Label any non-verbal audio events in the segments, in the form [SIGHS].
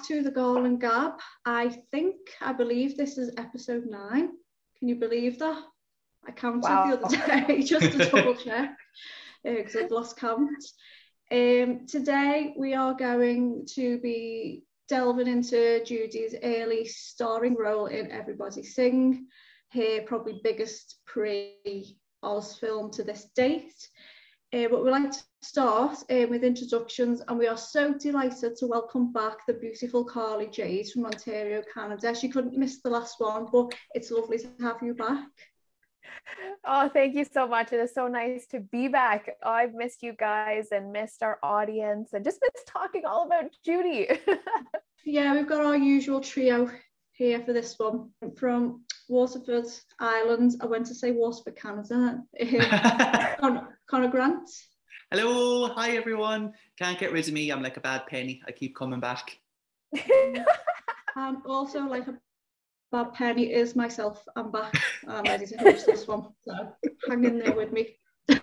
back to the Garland Gab. I think, I believe this is episode nine. Can you believe that? I counted wow. the other day [LAUGHS] just to double [LAUGHS] check because uh, I've lost count. Um, today we are going to be delving into Judy's early starring role in Everybody Sing, her probably biggest pre-Oz film to this date. Uh, but we'd like to start uh, with introductions and we are so delighted to welcome back the beautiful Carly Jade from Ontario, Canada. She couldn't miss the last one, but it's lovely to have you back. Oh, thank you so much. It is so nice to be back. Oh, I've missed you guys and missed our audience and just missed talking all about Judy. [LAUGHS] yeah, we've got our usual trio here for this one from Waterford Ireland. I went to say Waterford, Canada. [LAUGHS] [LAUGHS] Con- Connor Grant. Hello, hi everyone. Can't get rid of me. I'm like a bad penny. I keep coming back. and [LAUGHS] also like a bad penny is myself. I'm back. I'm ready to host this one. So hang in there with me. [LAUGHS]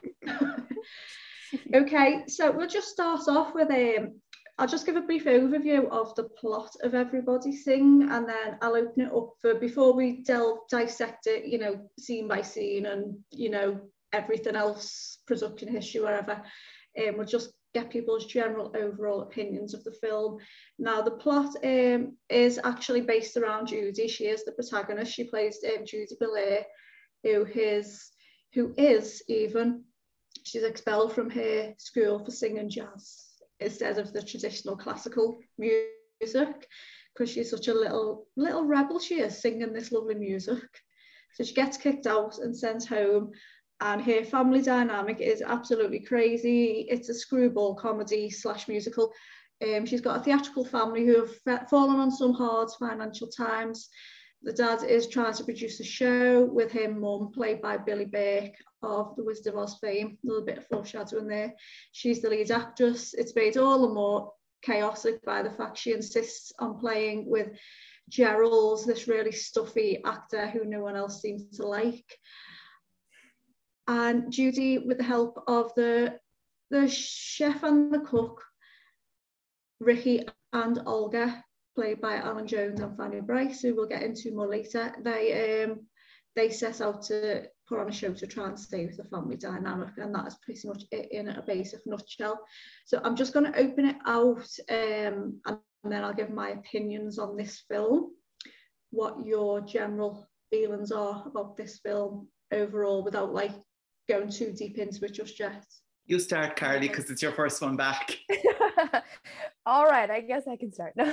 okay, so we'll just start off with um, I'll just give a brief overview of the plot of Everybody Sing and then I'll open it up for before we delve dissect it, you know, scene by scene and, you know, everything else, production history, wherever. Um, we'll just get people's general overall opinions of the film. Now, the plot um, is actually based around Judy. She is the protagonist. She plays um, Judy Belair, who is, who is even, she's expelled from her school for singing jazz instead of the traditional classical music because she's such a little little rebel she is singing this lovely music so she gets kicked out and sent home and her family dynamic is absolutely crazy it's a screwball comedy slash musical um, she's got a theatrical family who have fallen on some hard financial times the dad is trying to produce a show with him mum played by Billie Burke of the Wizard of Oz fame. A little bit of foreshadowing there. She's the lead actress. It's made all the more chaotic by the fact she insists on playing with Gerald's, this really stuffy actor who no one else seems to like. And Judy, with the help of the, the chef and the cook, Ricky and Olga, played by Allan Jones and Fanny Brice, who we'll get into more later, they um, they set out to put on a show to try and save the family dynamic and that is pretty much it in a basic nutshell. So i'm just going to open it out um, and then i'll give my opinions on this film what your general feelings are about this film overall without like going too deep into it just yet you start carly because it's your first one back [LAUGHS] all right i guess i can start [LAUGHS] um,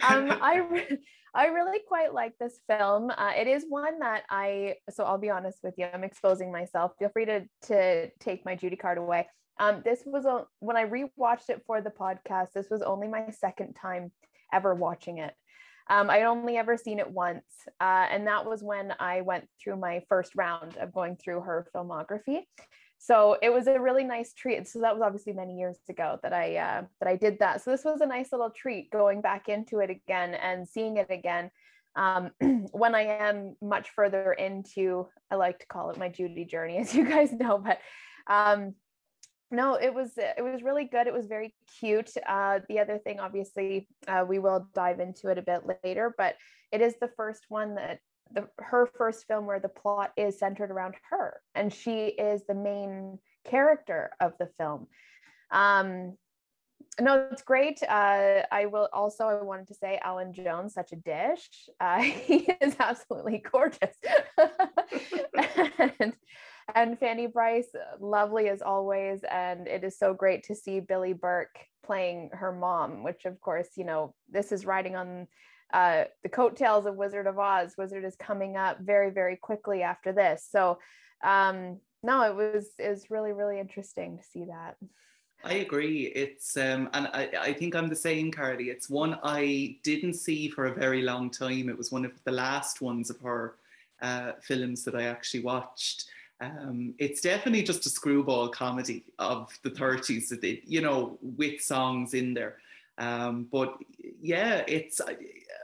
i [LAUGHS] I really quite like this film. Uh, it is one that I, so I'll be honest with you, I'm exposing myself. Feel free to, to take my Judy card away. Um, this was a, when I rewatched it for the podcast, this was only my second time ever watching it. Um, I'd only ever seen it once. Uh, and that was when I went through my first round of going through her filmography. So it was a really nice treat. So that was obviously many years ago that i uh, that i did that. So this was a nice little treat going back into it again and seeing it again. Um, [CLEARS THROAT] when i am much further into i like to call it my judy journey [LAUGHS] as you guys know but um, no it was it was really good. It was very cute. Uh, the other thing obviously uh, we will dive into it a bit later but it is the first one that the her first film where the plot is centered around her and she is the main character of the film. Um no it's great. Uh i will also i wanted to say allan jones such a dish. Uh, [LAUGHS] he is absolutely gorgeous. [LAUGHS] And, and fanny Brice, lovely as always and it is so great to see Billie burke playing her mom which of course you know this is riding on uh, the coattails of Wizard of Oz. Wizard is coming up very, very quickly after this. So, um, no, it was is really, really interesting to see that. I agree. It's um, and I, I think I'm the same, Carly. It's one I didn't see for a very long time. It was one of the last ones of her uh, films that I actually watched. Um, it's definitely just a screwball comedy of the 30s, you know, with songs in there. Um, but yeah, it's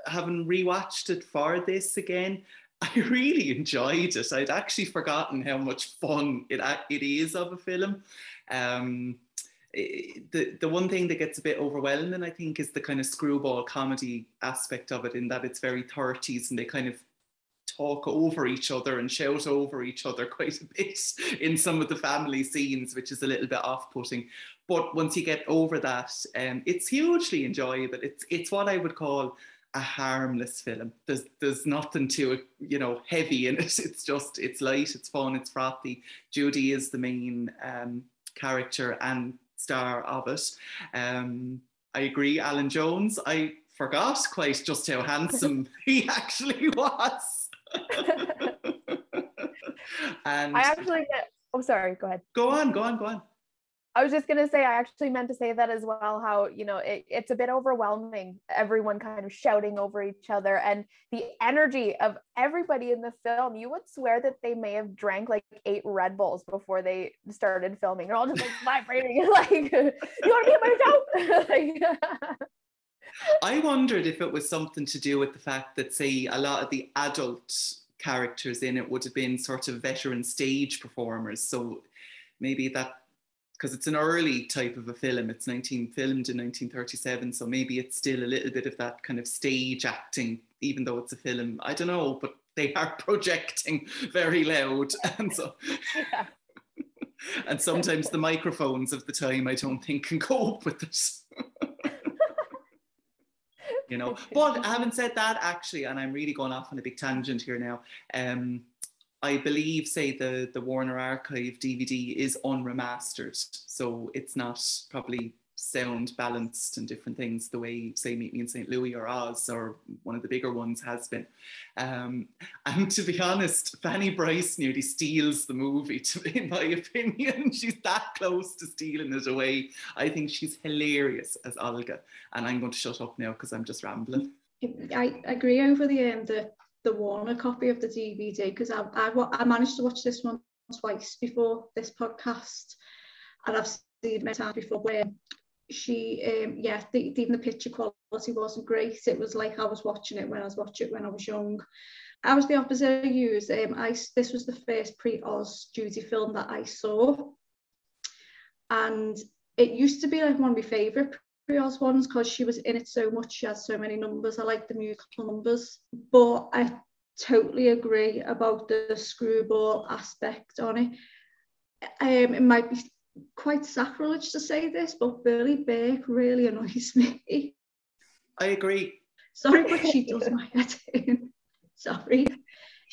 having rewatched it for this again, [LAUGHS] I really enjoyed it. I'd actually forgotten how much fun it, it is of a film. Um, the the one thing that gets a bit overwhelming, I think, is the kind of screwball comedy aspect of it, in that it's very 30s and they kind of talk over each other and shout over each other [LAUGHS] quite a bit in some of the family scenes, which is a little bit off-putting. But once you get over that, um, it's hugely enjoyable. It's it's what I would call a harmless film. There's there's nothing too you know heavy in it. [LAUGHS] It's just it's light, it's fun, it's frothy. Judy is the main um, character and star of it. Um, I agree, Allan Jones. I forgot quite just how handsome [LAUGHS] he actually was. [LAUGHS] and I actually, oh, sorry, go ahead. Go on, go on, go on. I was just going to say, I actually meant to say that as well. How, you know, it, it's a bit overwhelming, everyone kind of shouting over each other, and the energy of everybody in the film. You would swear that they may have drank like eight Red Bulls before they started filming. They're all just like vibrating, [LAUGHS] like, [LAUGHS] you want to be on my show? [LAUGHS] I wondered if it was something to do with the fact that, say, a lot of the adult characters in it would have been sort of veteran stage performers. So maybe that because it's an early type of a film. It's 19 filmed in 1937, so maybe it's still a little bit of that kind of stage acting, even though it's a film. I don't know, but they are [LAUGHS] projecting very loud, and so. [LAUGHS] Yeah. and sometimes the microphones of the time I don't think can cope with this. You know, but having said that, actually, and I'm really going off on a big tangent here now. Um, I believe, say, the, the Warner Archive DVD is unremastered. So it's not probably sound balanced and different things the way, say, Meet Me in St. Louis or Oz or one of the bigger ones has been. Um, and to be honest, Fanny Brice nearly steals the movie, [LAUGHS] to, in my opinion. she's that close to stealing it away. I think she's hilarious as Olga. And I'm going to shut up now because I'm just rambling. I agree over the um, the the Warner copy of the DVD because I, I, I managed to watch this one twice before this podcast, and I've seen it many times before where she um yeah the, even the picture quality wasn't great it was like I was watching it when I was watching it when I was young I was the opposite of you um I this was the first pre-Oz Judy film that I saw and it used to be like one of my favorite pre-oz ones because she was in it so much. She has so many numbers. I like the musical numbers, but I totally agree about the screwball aspect on it. Um, it might be quite sacrilege to say this, but Billie Burke really annoys me. I agree. Sorry, but she does my [LAUGHS] head in. Sorry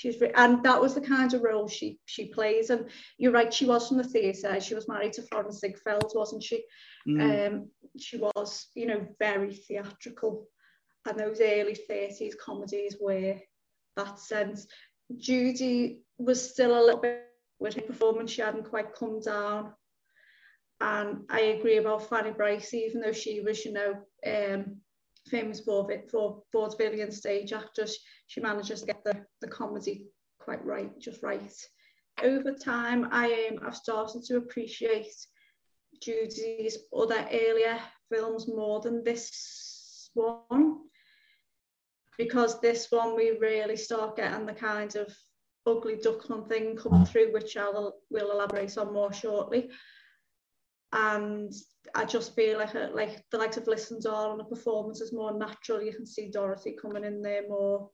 she's and that was the kind of role she she plays and you're right she was from the theatre she was married to Florenz Ziegfeld wasn't she mm. um she was you know very theatrical and those early 30s comedies were that sense Judy was still a little bit with her performance she hadn't quite come down and I agree about Fanny Brice even though she was you know um famous for for vaudevillian stage actress. She manages to get the, the comedy quite right, just right. Over time, I um, I've started to appreciate Judy's other earlier films more than this one because this one we really start getting the kind of ugly duckling thing come through, which I will we'll elaborate on more shortly and I just feel like a, like the likes of Listens All and the performance is more natural. You can see Dorothy coming in there more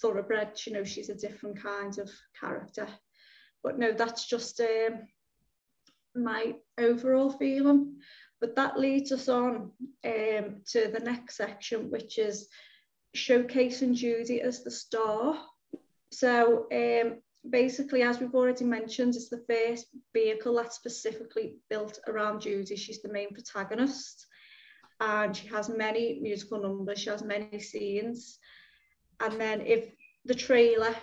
thoroughbred. You know, she's a different kind of character. But no, that's just um, my overall feeling. But that leads us on um, to the next section, which is showcasing Judy as the star. So um, basically, as we've already mentioned, it's the first vehicle that's specifically built around Judy. She's the main protagonist and she has many musical numbers, she has many scenes. And then if the trailer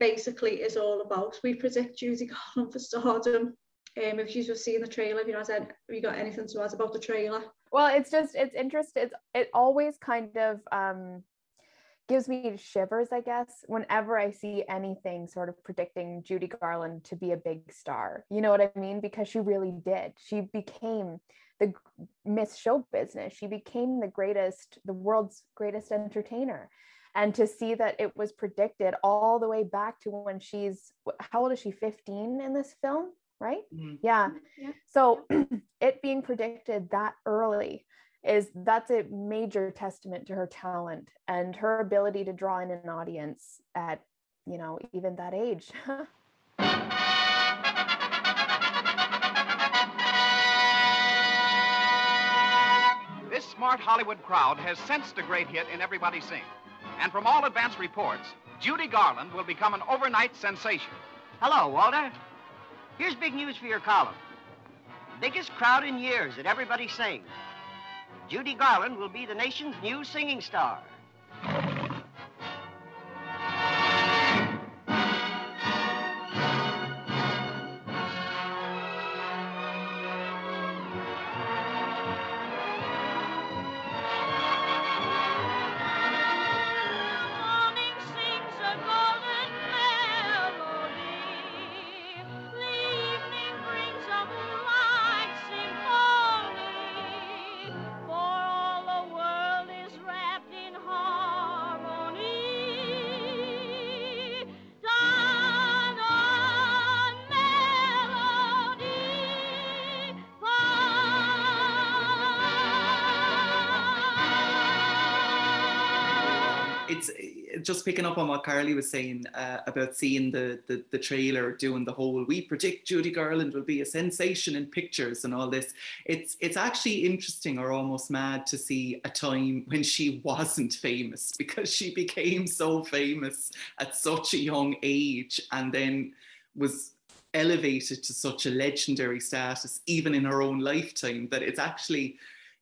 basically is all about, we predict Judy Garland for stardom. Um, if you've seen the trailer, have you, not have you got anything to add about the trailer? Well, it's just, it's interesting. It's, it always kind of, um, gives me shivers, I guess, whenever I see anything sort of predicting Judy Garland to be a big star. You know what I mean? Because she really did. She became the Miss Show business. She became the greatest, the world's greatest entertainer. And to see that it was predicted all the way back to when she's, how old is she? 15 in this film? right? Mhm. Yeah. Yeah. So [CLEARS THROAT] it being predicted that early is that's a major testament to her talent and her ability to draw in an audience at, you know, even that age. [LAUGHS] This smart Hollywood crowd has sensed a great hit in Everybody Sing. And from all advance reports, Judy Garland will become an overnight sensation. Hello, Walter. Here's big news for your column. Biggest crowd in years at Everybody Sing. Judy Garland will be the nation's new singing star. Just picking up on what Carly was saying uh, about seeing the, the the trailer doing the whole we predict Judy Garland will be a sensation in pictures and all this. It's it's actually interesting or almost mad to see a time when she wasn't famous [LAUGHS] because she became so famous at such a young age and then was elevated to such a legendary status even in her own lifetime that it's actually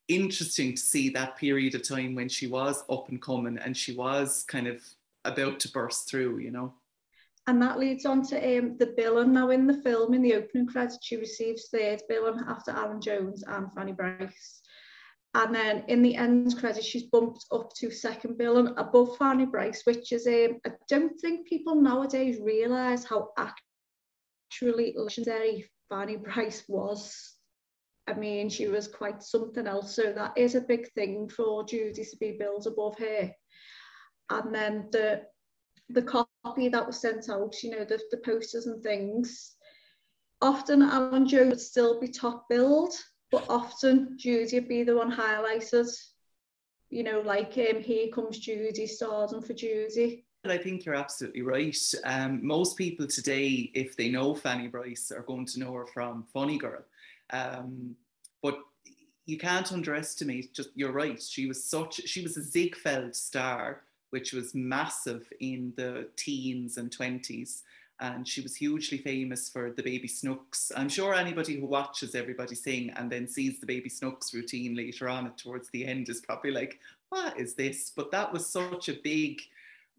interesting to see that period of time when she was up and coming and she was kind of about to burst through, you know. And that leads on to um, the billing. Now, in the film, in the opening credits, she receives third billing after Allan Jones and Fanny Brice. And then in the end credits, she's bumped up to second billing above Fanny Brice, which is, um, I don't think people nowadays realise how actually legendary Fanny Brice was. I mean, she was quite something else. So that is a big thing for Judy to be billed above her. And then the the copy that was sent out, you know, the, the posters and things, often Allan Jones would still be top billed, but often Judy would be the one highlighted. You know, like um, Here Comes Judy, stardom for Judy. I think you're absolutely right. Um, most people today, if they know Fanny Brice, are going to know her from Funny Girl. Um, but you can't underestimate. Just you're right. She was such. She was a Ziegfeld star, which was massive in the teens and twenties, and she was hugely famous for the Baby Snooks. I'm sure anybody who watches Everybody Sing and then sees the Baby Snooks routine later on towards the end is probably like, "What is this?" But that was such a big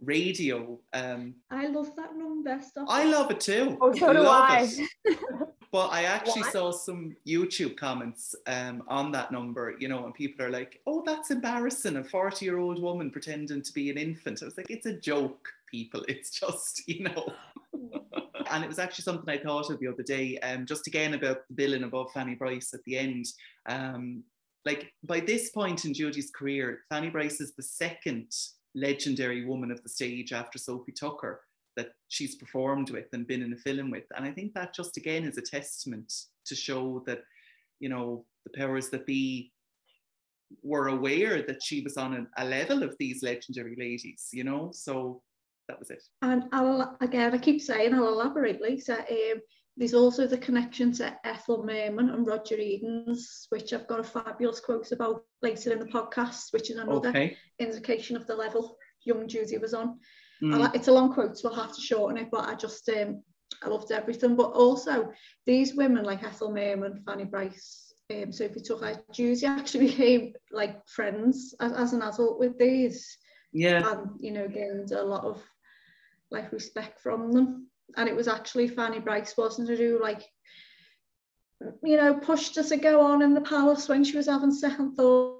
radio. Um, I love that number. Stop I love it too. Oh, so do Love I. [LAUGHS] But I actually What? saw some YouTube comments um, on that number, you know, and people are like, oh, that's embarrassing. A 40 year old woman pretending to be an infant. I was like, it's a joke, people. It's [LAUGHS] just, you know. [LAUGHS] and it was actually something I thought of the other day, um, just again about the billing above Fanny Brice at the end. Um, like by this point in Judy's career, Fanny Brice is the second legendary woman of the stage after Sophie Tucker that she's performed with and been in a film with. And I think that just again is a testament to show that, you know, the powers that be were aware that she was on a, a level of these legendary ladies, you know. So that was it. And I'll, again, I keep saying I'll elaborate later. Um, there's also the connection to Ethel Merman and Roger Edens, which I've got a fabulous quote about later in the podcast, which is another Okay. indication of the level young Judy was on. Mm. it's a long quote, so I'll have to shorten it, but I just um, I loved everything. But also these women like Ethel Merman, Fanny Brice, um, Sophie Tucker, Judy actually [LAUGHS] became like friends as, as an adult with these, Yeah. and you know gained a lot of like respect from them. And it was actually Fanny Brice wasn't it who like you know pushed her to go on in the palace when she was having second thoughts.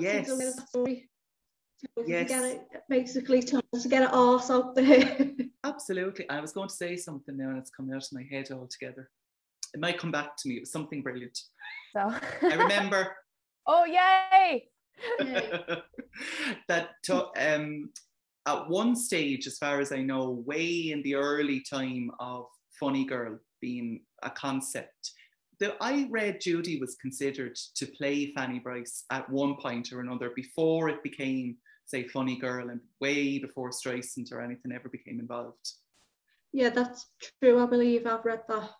Yes. Go with that. To Yes. get it, basically to, to get her arse out there. Absolutely. I was going to say something now and it's coming out of my head altogether. It might come back to me. It was something brilliant. So I remember [LAUGHS] oh yay! [LAUGHS] that to, um, at one stage, as far as I know, way in the early time of Funny Girl, being a concept. The, I read Judy was considered to play Fanny Brice at one point or another before it became, say, Funny Girl, and way before Streisand or anything ever became involved. Yeah, that's true. I believe I've read that.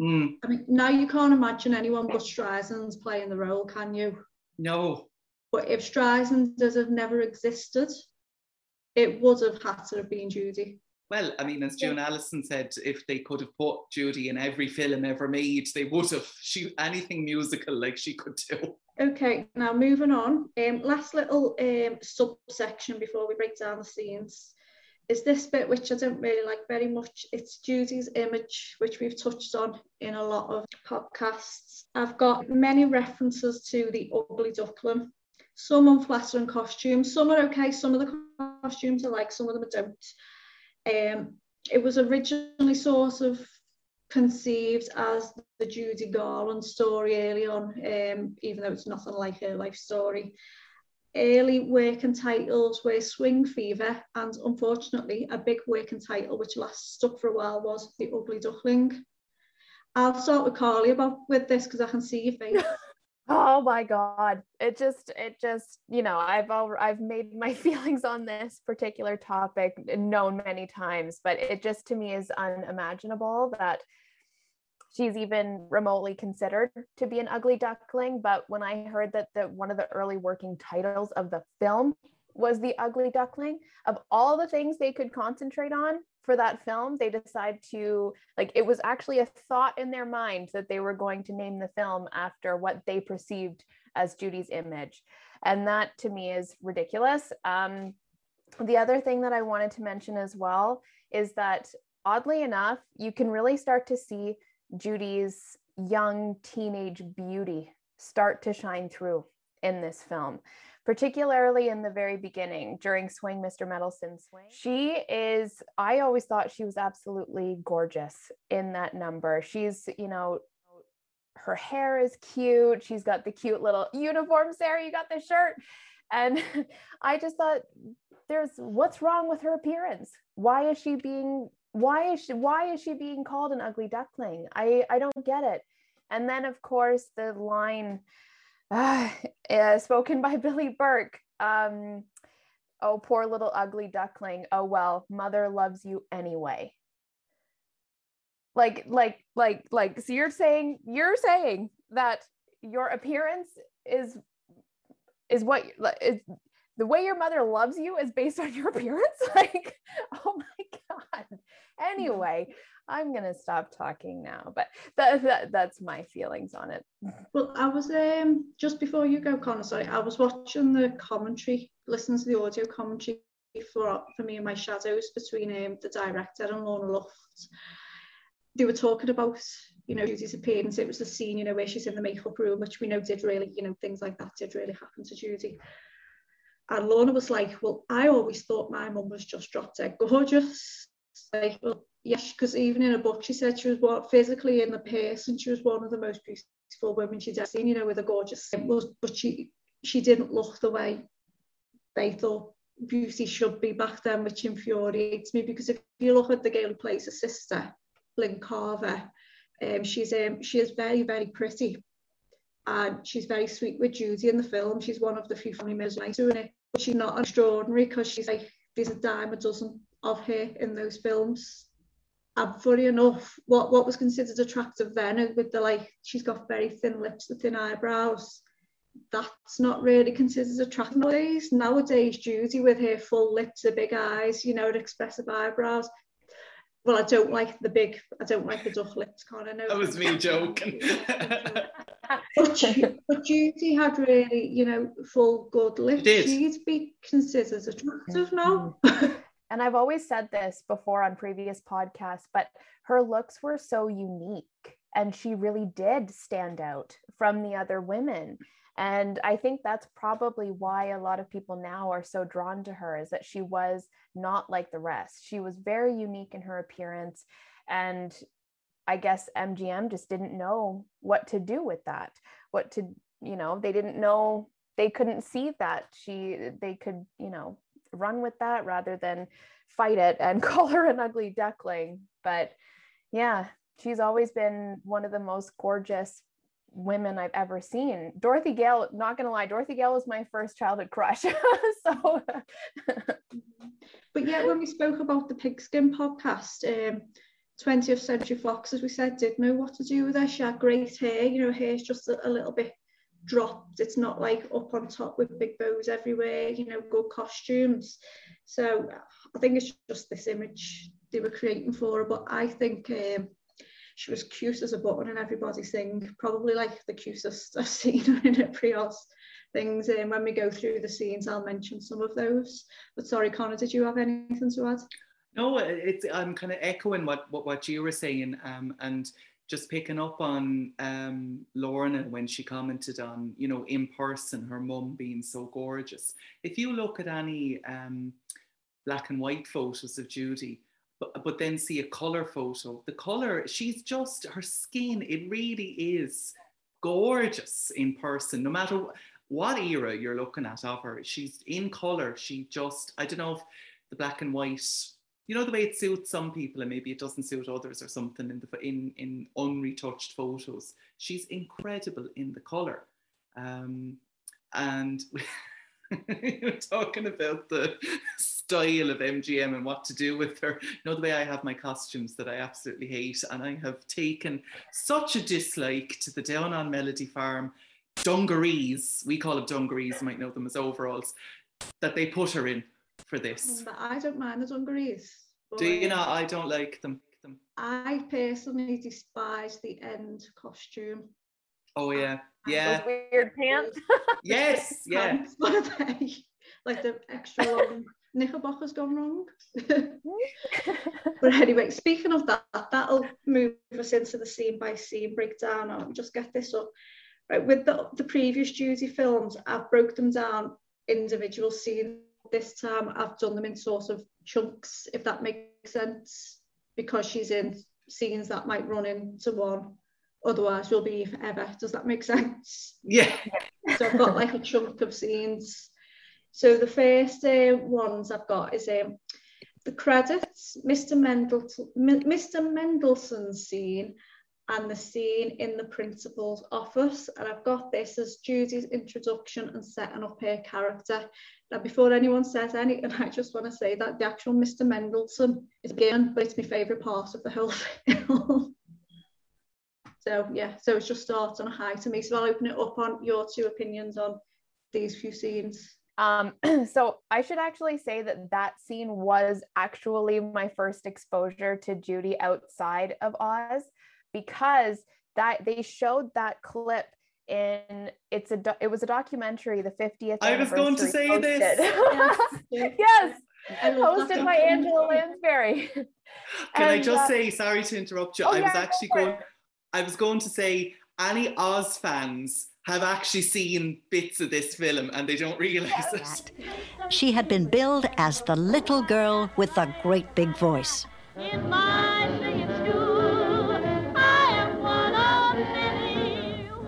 Mm, I mean, now you can't imagine anyone but Streisand's playing the role, can you? no, But if Streisand does have never existed, it would have had to have been Judy. Well, I mean, as June Allyson said, if they could have put Judy in every film ever made, they would have. She anything musical like she could do. Okay, now moving on. Um, last little um, subsection before we break down the scenes is this bit which I don't really like very much. It's Judy's image, which we've touched on in a lot of podcasts. I've got many references to the ugly duckling. Some unflattering costumes, some are okay, some of the costumes I like, some of them I don't. Um, it was originally sort of conceived as the Judy Garland story early on, um, even though it's nothing like her life story. Early working titles were Swing Fever, and unfortunately, a big working title which last stuck for a while was The Ugly Duckling. I'll start with Carly about with this because I can see your face. [LAUGHS] Oh my god. It just it just, you know, I've all, I've made my [LAUGHS] feelings on this particular topic known many times, but it just to me is unimaginable that she's even remotely considered to be an ugly duckling, but when I heard that the one of the early working titles of the film was the ugly duckling, of all the things they could concentrate on for that film, they decided to like it was actually a thought in their mind that they were going to name the film after what they perceived as Judy's image. And that to me is ridiculous. Um, the other thing that I wanted to mention as well is that oddly enough, you can really start to see Judy's young teenage beauty start to shine through in this film, particularly in the very beginning during Swing Mr. Mendelssohn Swing. She is, I always thought she was absolutely gorgeous in that number. She's, you know, her hair is cute. She's got the cute little uniform, Sarah. You got the shirt. And [LAUGHS] I just thought, there's what's wrong with her appearance? Why is she being why is she why is she being called an ugly duckling i i don't get it and then of course the line [SIGHS] uh, uh, spoken by [LAUGHS] billie burke um oh poor little ugly duckling. Oh well mother loves you anyway. Like like like like so you're saying you're saying that your appearance is is what is the way your mother loves you is based [LAUGHS] on your appearance [LAUGHS] like oh my god anyway i'm gonna stop talking now but that, that that's my feelings on it Well, I was um just before you go, Connor. Sorry, I was watching the commentary, listening to the audio commentary for for me and my shadows between um, the director and Lorna Luft. They were talking about you know Judy's appearance. It was the scene you know where she's in the makeup room, which we know did really you know things like that did really happen to Judy. And Lorna was like, "Well, I always thought my mum was just drop dead gorgeous." Like, well, yes, because even in a book, she said she was what physically in the person, she was one of the most beautiful women she'd ever seen. You know, with a gorgeous skin, but she she didn't look the way they thought beauty should be back then, which infuriates me because if you look at the girl who plays her sister, Lynne Carver, um, she's um, she is very very pretty, and she's very sweet with Judy in the film. She's one of the few family members nice doing it, she's not extraordinary because she's like there's a dime a dozen of her in those films. And funny enough, what what was considered attractive then, with the like, she's got very thin lips, the thin eyebrows. That's not really considered attractive nowadays. Nowadays, Judy with her full lips, her big eyes, you know, expressive eyebrows. Well, I don't like the big, I don't like the duck lips, Connor. No, That was me joking. [LAUGHS] but, Ju- but Judy had really, you know, full good lips. did. She'd be considered attractive now. Mm-hmm. and I've always said this before on previous podcasts, but her looks were so unique and she really did stand out from the other women. And I think that's probably why a lot of people now are so drawn to her is that she was not like the rest. She was very unique in her appearance. And I guess MGM just didn't know what to do with that. What to, you know, they didn't know, they couldn't see that she, they could, you know, run with that rather than fight it and [LAUGHS] call her an ugly duckling. But yeah, she's always been one of the most gorgeous women I've ever seen. Dorothy Gale, not gonna lie, Dorothy Gale was my first childhood crush. [LAUGHS] so but yeah, when we spoke about the pigskin podcast, um, 20th Century Fox, as we said, did know what to do with her. She had great hair, you know, hair's just a, a little bit dropped. It's not like up on top with big bows everywhere, you know, good costumes. So I think it's just this image they were creating for her. But I think um, she was cute as a button in everybody sing, probably like the cutest I've seen in a pre-Oz things. And um, when we go through the scenes, I'll mention some of those. But sorry, Connor, did you have anything to add? No, it's I'm kind of echoing what, what what you were saying, um, and just picking up on um, Lorna when she commented on, you know, in person, her mum being so gorgeous. If you look at any um, black and white photos of Judy, but, but then see a color photo, the color, she's just, her skin, it really is gorgeous in person, no matter what era you're looking at of her. She's in color. She just, I don't know if the black and white you know the way it suits some people and maybe it doesn't suit others or something in the in in unretouched photos she's incredible in the color um, and [LAUGHS] we are talking about the style of MGM and what to do with her. You know the way I have my costumes that I absolutely hate, and I have taken such a dislike to the down on Melody Farm dungarees. We call them dungarees. You might know them as overalls that they put her in for this. Mm, but I don't mind the dungarees. Do you know? I don't like them. I personally despise the end costume. Oh yeah, yeah. Those weird pants. [LAUGHS] yes, yeah. Pants, [LAUGHS] like the extra long knickerbockers gone wrong. [LAUGHS] but anyway, speaking of that, that'll move us into the scene by scene breakdown. I'll just get this up. Right, with the, the previous Judy films, I've broke them down individual scenes this time I've done them in sort of chunks, if that makes sense, because she's in scenes that might run into one. Otherwise, you'll be forever. Does that make sense? Yeah. so I've got like a chunk of scenes. So the first uh, ones I've got is um, the credits, Mr. Mendelssohn, Mr. Scene and the scene in the principal's office. And I've got this as Judy's introduction and setting up her character. Now, before anyone says anything, [LAUGHS] I just want to say that the actual Mr. Mendelssohn is again, but it's my favourite part of the whole film. [LAUGHS] so yeah, so it just starts on a high to me. So I'll open it up on your two opinions on these few scenes. Um, [CLEARS THROAT] so I should actually say that that scene was actually my first exposure to Judy outside of Oz because that they showed that clip in it's a it was a documentary the 50th i was going to say posted. this yes, [LAUGHS] yes. hosted by angela lansbury. [LAUGHS] Can and, i just uh, say sorry to interrupt you oh, i was yeah, actually go going i was going to say any oz fans have actually seen bits of this film and they don't realize it she had been billed as the little girl with the great big voice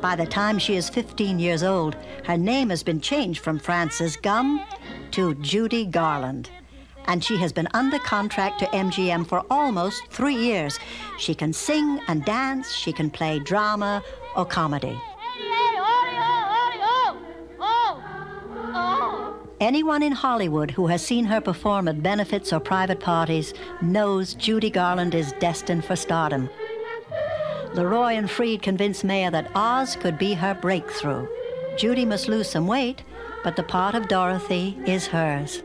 By the time she is 15 years old, her name has been changed from Frances Gumm to Judy Garland. And she has been under contract to MGM for almost three years. She can sing and dance, she can play drama or comedy. Anyone in Hollywood who has seen her perform at benefits or private parties knows Judy Garland is destined for stardom. LeRoy and Freed convinced Mayer that Oz could be her breakthrough. Judy must lose some weight, but the part of Dorothy is hers.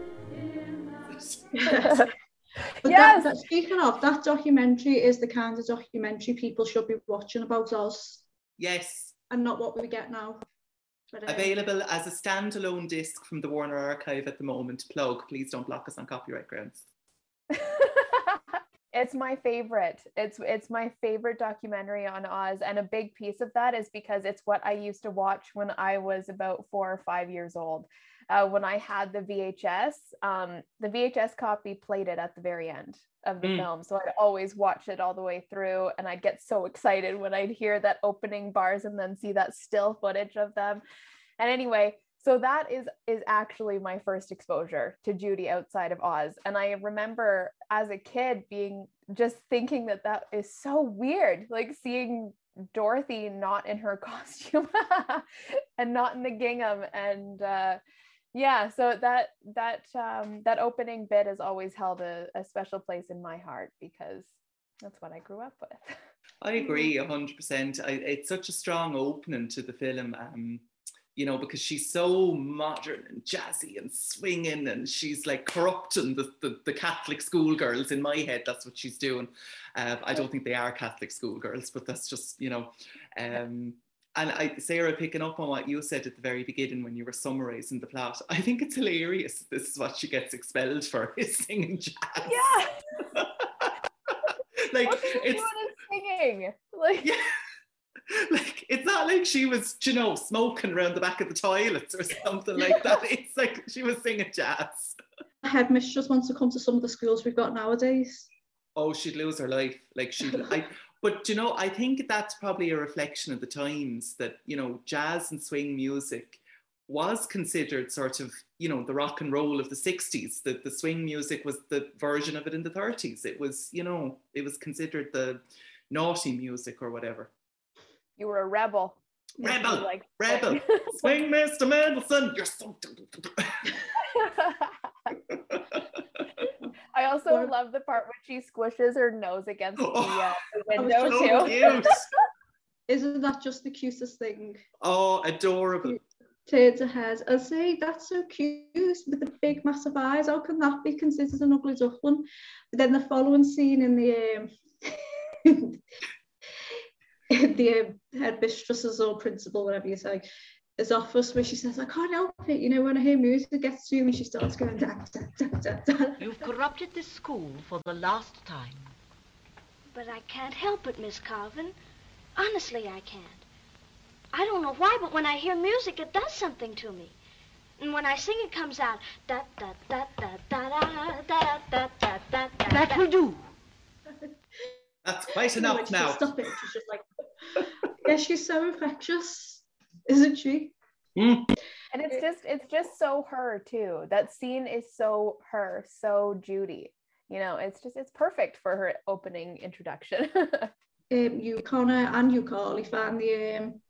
[LAUGHS] yes. yes. That, speaking of, that documentary is the kind of documentary people should be watching about Oz. Yes. And not what we get now. But, uh, Available as a standalone disc from the Warner Archive at the moment. Plug, please don't block us on copyright grounds. [LAUGHS] It's my favorite. It's it's my favorite documentary on Oz, and a big piece of that is because it's what I used to watch when I was about four or five years old. Uh, when I had the VHS, um, the VHS copy played it at the very end of the mm. film, so I'd always watch it all the way through, and I'd get so excited when I'd hear that opening bars and then see that still footage of them. And anyway, so that is is actually my first exposure to Judy outside of Oz. And I remember as a kid being just thinking that that is so weird like seeing Dorothy not in her [LAUGHS] costume and not in the gingham. And uh yeah so that that um that opening bit has always held a, a special place in my heart because that's what I grew up with. I agree 100% I, it's such a strong opening to the film. Um you know, because she's so modern and jazzy and swinging and she's like corrupting the, the, the Catholic schoolgirls. In my head, that's what she's doing. Uh, I don't think they are Catholic schoolgirls, but that's just, you know. Um, and I, Sarah, picking up on what you said at the very beginning when you were summarising the plot, I think it's hilarious. This is what she gets expelled for: [LAUGHS] is singing jazz. Yeah. [LAUGHS] like it's singing. Like yeah [LAUGHS] like it's not like she was, you know, smoking around the back of the toilets or something like that. [LAUGHS] It's like she was singing jazz. Headmistress wants to come to some of the schools we've got nowadays. Oh, she'd lose her life. Like she, [LAUGHS] I. But you know, I think that's probably a reflection of the times that you know, jazz and swing music was considered sort of, you know, the rock and roll of the 60s. The, the swing music was the version of it in the 30s. It was, you know, it was considered the naughty music or whatever. You were a rebel. Rebel, like rebel, [LAUGHS] swing, Mr. Mendelssohn. You're so. [LAUGHS] I also love the part when she squishes her nose against the, uh, the [LAUGHS] window so too. Isn't that just the cutest thing? Oh, adorable. Turns her head. I say that's so cute with the big massive eyes. How can that be considered an ugly duckling? But then the following scene in the um, the headmistress's or principal, whatever you say, his office where she says, I can't help it. You know, when I hear music it gets to me, she starts going, da, da, da, da, da. You've corrupted this school for the last time. But I can't help it, Miss Carvin. Honestly, I can't. I don't know why, but when I hear music, it does something to me. And when I sing, it comes out da da da da da da da da da da. That will do. That's quite enough now. Stop it. She's just like, [LAUGHS] yeah, she's so infectious, isn't she? Mm. And it's just it's just so her too. That scene is so her, so Judy. You know, it's just it's perfect for her opening introduction. [LAUGHS] um, you Connor and you Carly found the um,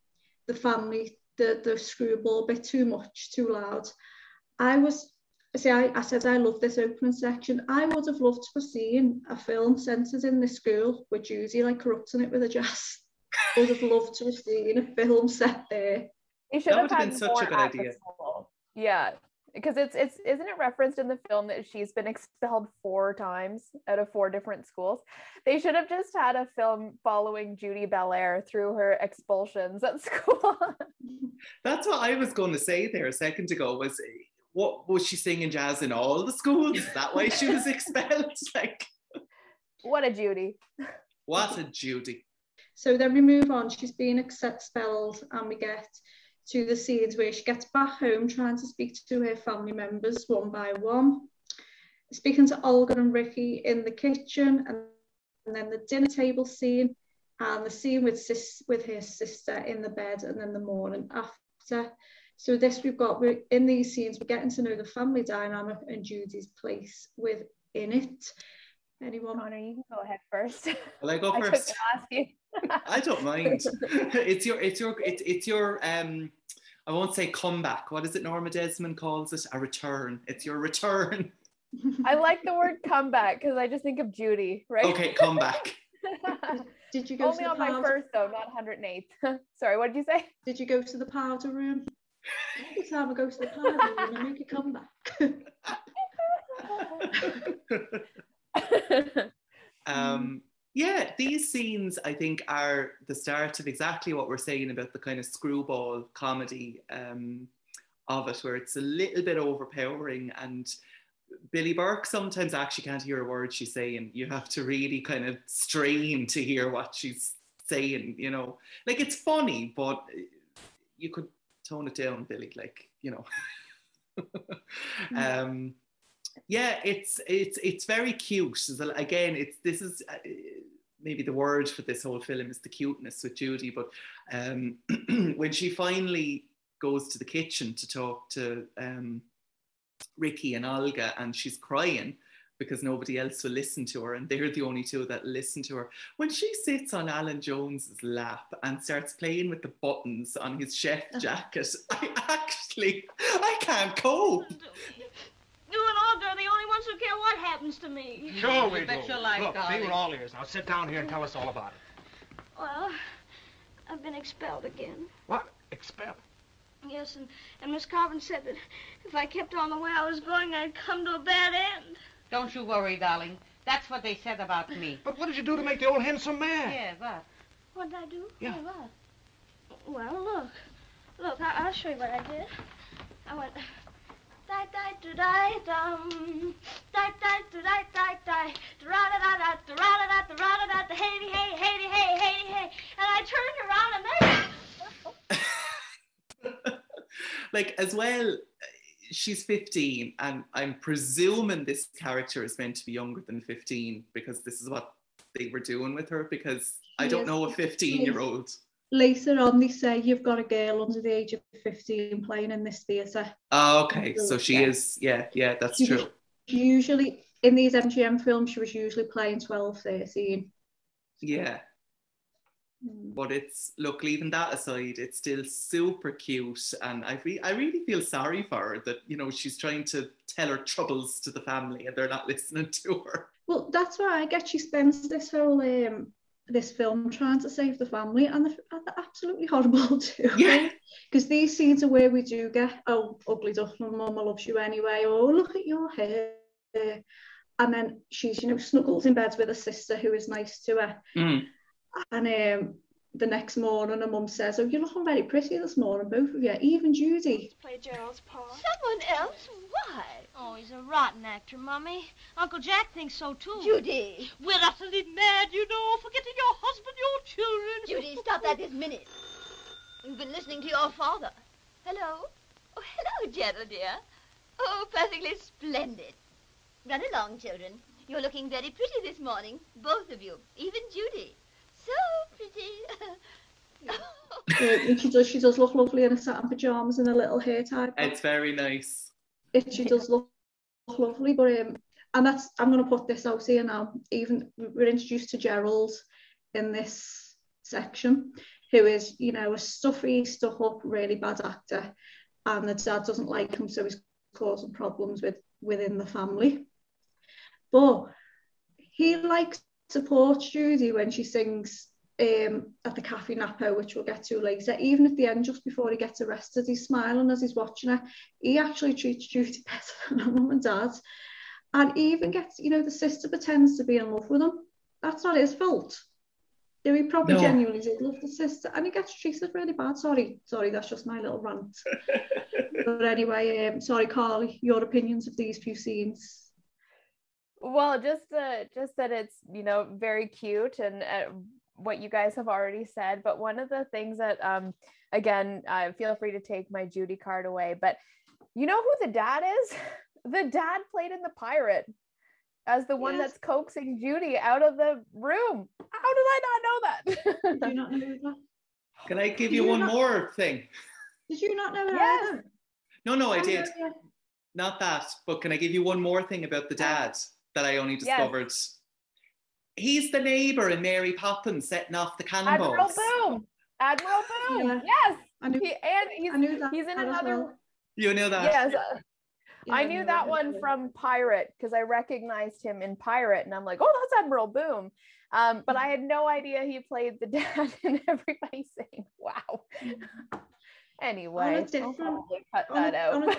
the family the the screwball bit too much, too loud. I was see, I, I said I love this opening section. I would have loved to have seen a film centered in this school with Judy like corrupting it with a jazz. Would have loved to have seen a film set there. It should That have would have been such a good idea. school. Yeah, because it's it's isn't it referenced in the film that she's been expelled four times out of four different schools? They should have just had a film following Judy Belair through her expulsions at [LAUGHS] school. That's what I was going to say there a second ago. Was what was she singing jazz in all the schools? Is that why she was [LAUGHS] expelled? [LAUGHS] Like, what a Judy! what a Judy. So then we move on. She's been expelled, and we get to the scenes where she gets back home trying to speak to her family members one by one. Speaking to Olga and Ricky in the kitchen, and, and then the dinner table scene, and the scene with sis with her sister in the bed, and then the morning after. So this we've got we're in these scenes, we're getting to know the family dynamic and Judy's place within it. Anyone? Connor, you can go ahead first. [LAUGHS] Will I go I took first? the last few. I don't [LAUGHS] mind. [LAUGHS] it's your, it's your, it's, it's your. Um, I won't say comeback. What is it? Norma Desmond calls it a return. It's your return. I like the word comeback because I just think of Judy, right? Okay, comeback. Did you go Only to the on my powder, first though, not 108th. Sorry, what did you say? Did you go to the powder room? Every time I go to the powder room, I make a comeback. [LAUGHS] um, yeah, these scenes I think are the start of exactly what we're saying about the kind of screwball comedy um, of it, where it's a little bit overpowering and Billie Burke sometimes actually can't hear a word she's saying. You have to really kind of strain to hear what she's saying, you know. Like it's funny, but you could tone it down, Billie, like, you know. [LAUGHS] um yeah, it's it's it's very cute. Again, it's this is uh, maybe the word for this whole film is the cuteness with Judy. But um, [CLEARS THROAT] when she finally goes to the kitchen to talk to um, Ricky and Olga, and she's crying because nobody else will listen to her, and they're the only two that listen to her. When she sits on Allan Jones's lap and starts playing with the buttons on his chef [LAUGHS] jacket, I actually I can't cope. You and Olga are the only ones who care what happens to me. Sure we do. bet your life, Look, see, darling. we're all ears. Now sit down here and tell us all about it. Well, I've been expelled again. What? Expelled? Yes, and, and Miss Carvin said that if I kept on the way I was going, I'd come to a bad end. Don't you worry, darling. That's what they said about me. But what did you do to make the old hen so mad? Yeah, what? What did I do? Yeah. Hey, what? Well, look. Look, I- I'll show you what I did. I went... Die, die, do, die, dum. Die, die, do, die, die, die. Da, da, da, da, da, da, da, da, da, da, da, hey, hey, hey, hey, hey, hey. And I turned around and there... like as well she's 15 and i'm presuming this character is meant to be younger than 15 because this is what they were doing with her because i don't know a 15 year old Later on, they say you've got a girl under the age of 15 playing in this theatre. oh, okay so she Yeah. is yeah yeah that's She true Usually, in these MGM films, she was usually playing 12, 13. yeah but it's look leaving that aside it's still super cute and I, re- I really feel sorry for her that you know she's trying to tell her troubles to the family and they're not [LAUGHS] listening to her Well, that's why I get she spends this whole um, this film trying to save the family, and they're, they're absolutely horrible [LAUGHS] too. Yeah. Because these scenes are where we do get, oh, ugly duckling, mama loves you anyway. Oh, look at your hair. And then she's, you know, snuggles in bed with her sister who is nice to her. Mm. And um, the next morning, her mum says, oh, you're looking very pretty this morning, both of you, even Judy. Play Gerald's part. Someone else? Why? Oh, he's a rotten actor, Mummy. Uncle Jack thinks so too. Judy. We're utterly mad, you know, forgetting your husband, your children. Judy, stop that this minute. We've been listening to your father. Hello? Oh, hello, Gerald, dear. Oh, perfectly splendid. Run along, children. You're looking very pretty this morning, both of you, even Judy. So pretty. And [LAUGHS] she does, she does look lovely in her satin pajamas and a little hair tie. it's very nice it she does look lovely but um and that's I'm going to put this out here now even we're introduced to Gerald in this section who is you know a stuffy stuck up really bad actor and the dad doesn't like him so he's causing problems with within the family but he likes supports Judy when she sings um, at the Cafe Napa, which we'll get to later. Even at the end, just before he gets arrested, he's smiling as he's watching her. He actually treats Judy [LAUGHS] better than her mum and dad. And even gets, you know, the sister pretends to be in love with him. That's not his fault. You know, he probably No. genuinely did love the sister, and he gets treated really bad. Sorry, sorry, that's just my little rant. [LAUGHS] but anyway, um, sorry, Carly, your opinions of these few scenes. Well, just uh, just that it's you know very cute and uh, what you guys have already said. But one of the things that um again, uh, feel free to take my Judy card away. But you know who the dad is? [LAUGHS] The dad played in the Pirate as the one Yes. that's coaxing Judy out of the room. How did I not know that? Did you not [LAUGHS] know that? can i give Did you you one not- more thing Did you not know that? Yes. no no i Oh, did yeah, yeah. not that, but can I give you one more thing about the dad that I only Yes. discovered? He's the neighbor in Mary Poppins setting off the cannonballs. Admiral. Boom. Admiral Boom. Yeah. Yes. I knew, He, and he's I knew that he's in as another well. You knew that? yes. uh, Yeah, I knew knew that as one well. from Pirate because I recognized him in Pirate, and I'm like, oh, that's Admiral Boom. Um, but I had no idea he played the [LAUGHS] dad and Everybody Sing, Wow. anyway, I'll different- probably cut on a- that out. on a-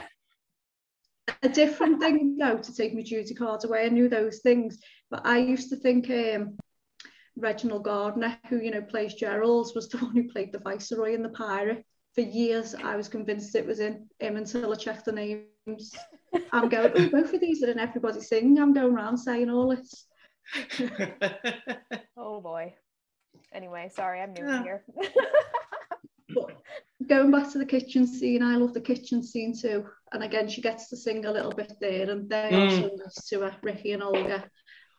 a different thing though to take my Judy cards away. I knew those things, but I used to think um, Reginald Gardiner, who you know plays Gerald's, was the [LAUGHS] one who played the Viceroy in the Pirate. For years, I was convinced it was in him until I checked the names. I'm going, oh, both of these are in Everybody Sing. I'm going around saying all this. [LAUGHS] oh boy. Anyway, sorry, I'm new Yeah. here. [LAUGHS] Going back to the kitchen scene, I love the kitchen scene too. And again, she gets to sing a little bit there, and they Mm. are so nice to her, Ricky and Olga.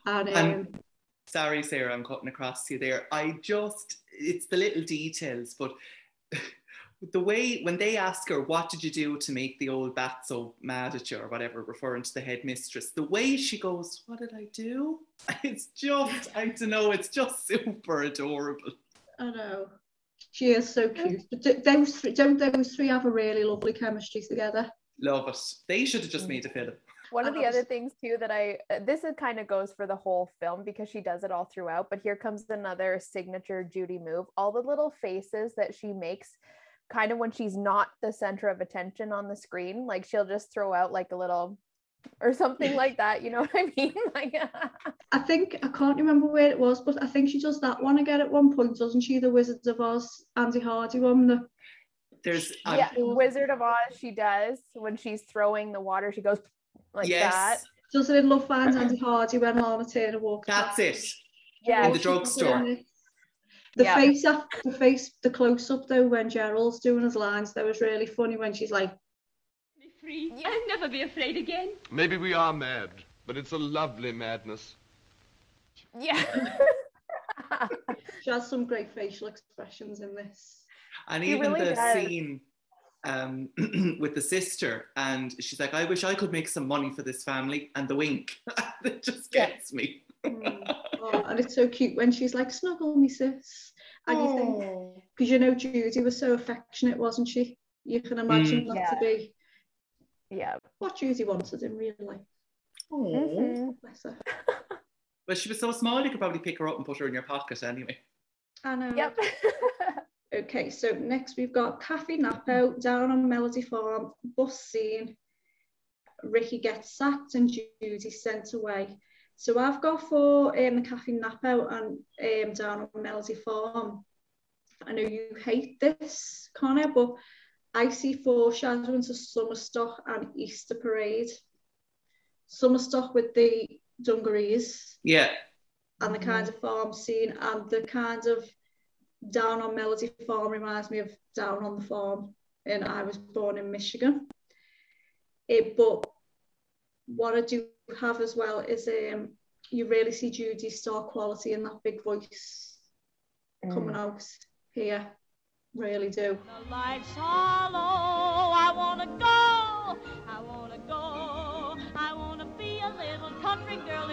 And um, And- Sorry, Sarah, I'm cutting across you there. I just, it's the little details, but [LAUGHS] the way when they ask her, What did you do to make the old bat so mad at you, or whatever, referring to the headmistress, the way she goes, What did I do? [LAUGHS] It's just, I don't know, it's just [LAUGHS] super adorable. I know. She is so cute. But those three, don't those three have a really lovely chemistry together? Love it. They should have just made a film. One of the other things too that I uh, this is kind of goes for the whole film because she does it all throughout. But here comes another signature Judy move. All the little faces that she makes, kind of when she's not the center of attention on the screen, like she'll just throw out like a little or something like that. You know what I mean? [LAUGHS] Like I think I can't remember where it was, but I think she does that one again at one point, doesn't she? The Wizards of Oz, Andy Hardy one. The There's yeah, Wizard of Oz. She does when she's throwing the water. She goes like Yes. that. does it in Love Finds Andy Hardy when Lana Turner walks. That's it. Yeah. In the drugstore. The Yeah. face up, the face, the close up though when Gerald's doing his lines, that was really funny when she's like, Free. I'll never be afraid again. Maybe we are mad, but it's a lovely madness. Yeah. [LAUGHS] she has some great facial expressions in this. And He even really the does. scene um, [CLEARS THROAT] with the sister, and she's like, I wish I could make some money for this family, and the wink. [LAUGHS] that just gets me. [LAUGHS] Oh, and it's so cute when she's like, snuggle me, sis. And you think, because you know Judy was so affectionate, wasn't she? You can imagine Mm. that to be Yeah. what Judy wanted in real life. Mhm. Bless her. [LAUGHS] But she was so small, you could probably pick her up and put her in your pocket anyway. I know. Yep. [LAUGHS] Okay, so next we've got Kathy Napo down on Melody Farm, bus scene. Ricky gets sacked and Judy sent away. So I've got for um, Kathy Napo and um, down on Melody Farm. I know you hate this, Connor, but I see foreshadowing to Summer Stock and Easter Parade. Summer Stock with the dungarees Yeah. and the kind of farm scene and the kind of down on Melody Farm reminds me of down on the farm. And I was born in Michigan. It, but what I do have as well is um, you really see Judy's star quality in that big voice coming out here. Really do. The lights are low. I wanna go. I wanna go. I wanna be a little country girl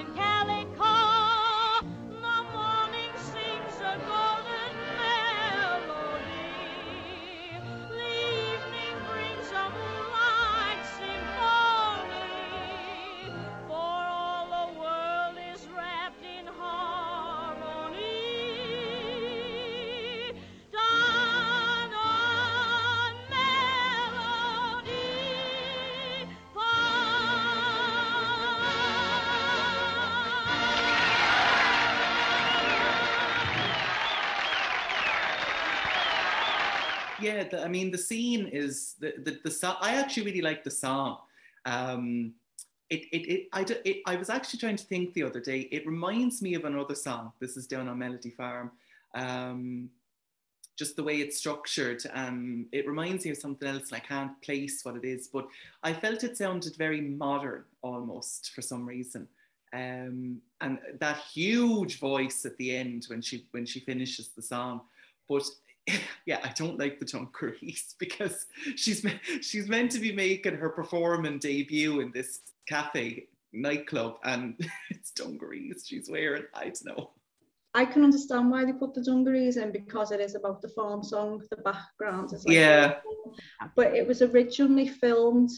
Yeah, the, I mean the scene is the the, the song. I actually really like the song. Um, it, it, it, I, it, I was actually trying to think the other day. It reminds me of another song. This is down on Melody Farm. Um, just the way it's structured. Um, it reminds me of something else, and I can't place what it is. But I felt it sounded very modern, almost for some reason. Um, and that huge voice at the end when she when she finishes the song. But [LAUGHS] yeah, I don't like the dungarees [LAUGHS] because she's she's meant to be making her performing debut in this cafe nightclub, and [LAUGHS] it's dungarees she's wearing. I don't know. I can understand why they put the dungarees in because it is about the farm song. The background is like Yeah. but it was originally filmed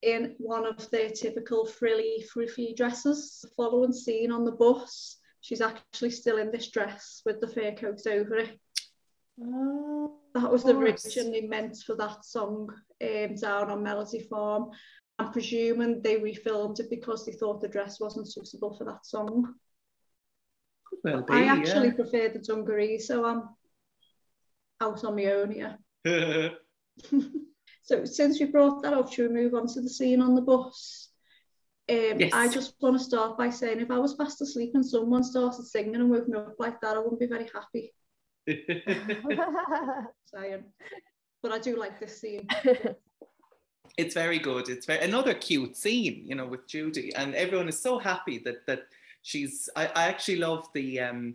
in one of their typical frilly, fluffy dresses. The following scene on the bus, she's actually still in this dress with the fur coat over it. That was originally meant for that song um, down on Melody Farm. I'm presuming they refilmed it because they thought the dress wasn't suitable for that song. Could well be. I actually yeah. prefer the dungarees, so I'm out on my own here. [LAUGHS] So since we brought that up, should we move on to the scene on the bus? Um, Yes. I just want to start by saying if I was fast asleep and someone started singing and woke me up like that, I wouldn't be very happy. [LAUGHS] [LAUGHS] Saying, but I do like this scene. [LAUGHS] it's very good. It's very another cute scene, you know, with Judy, and everyone is so happy that that she's. I, I actually love the um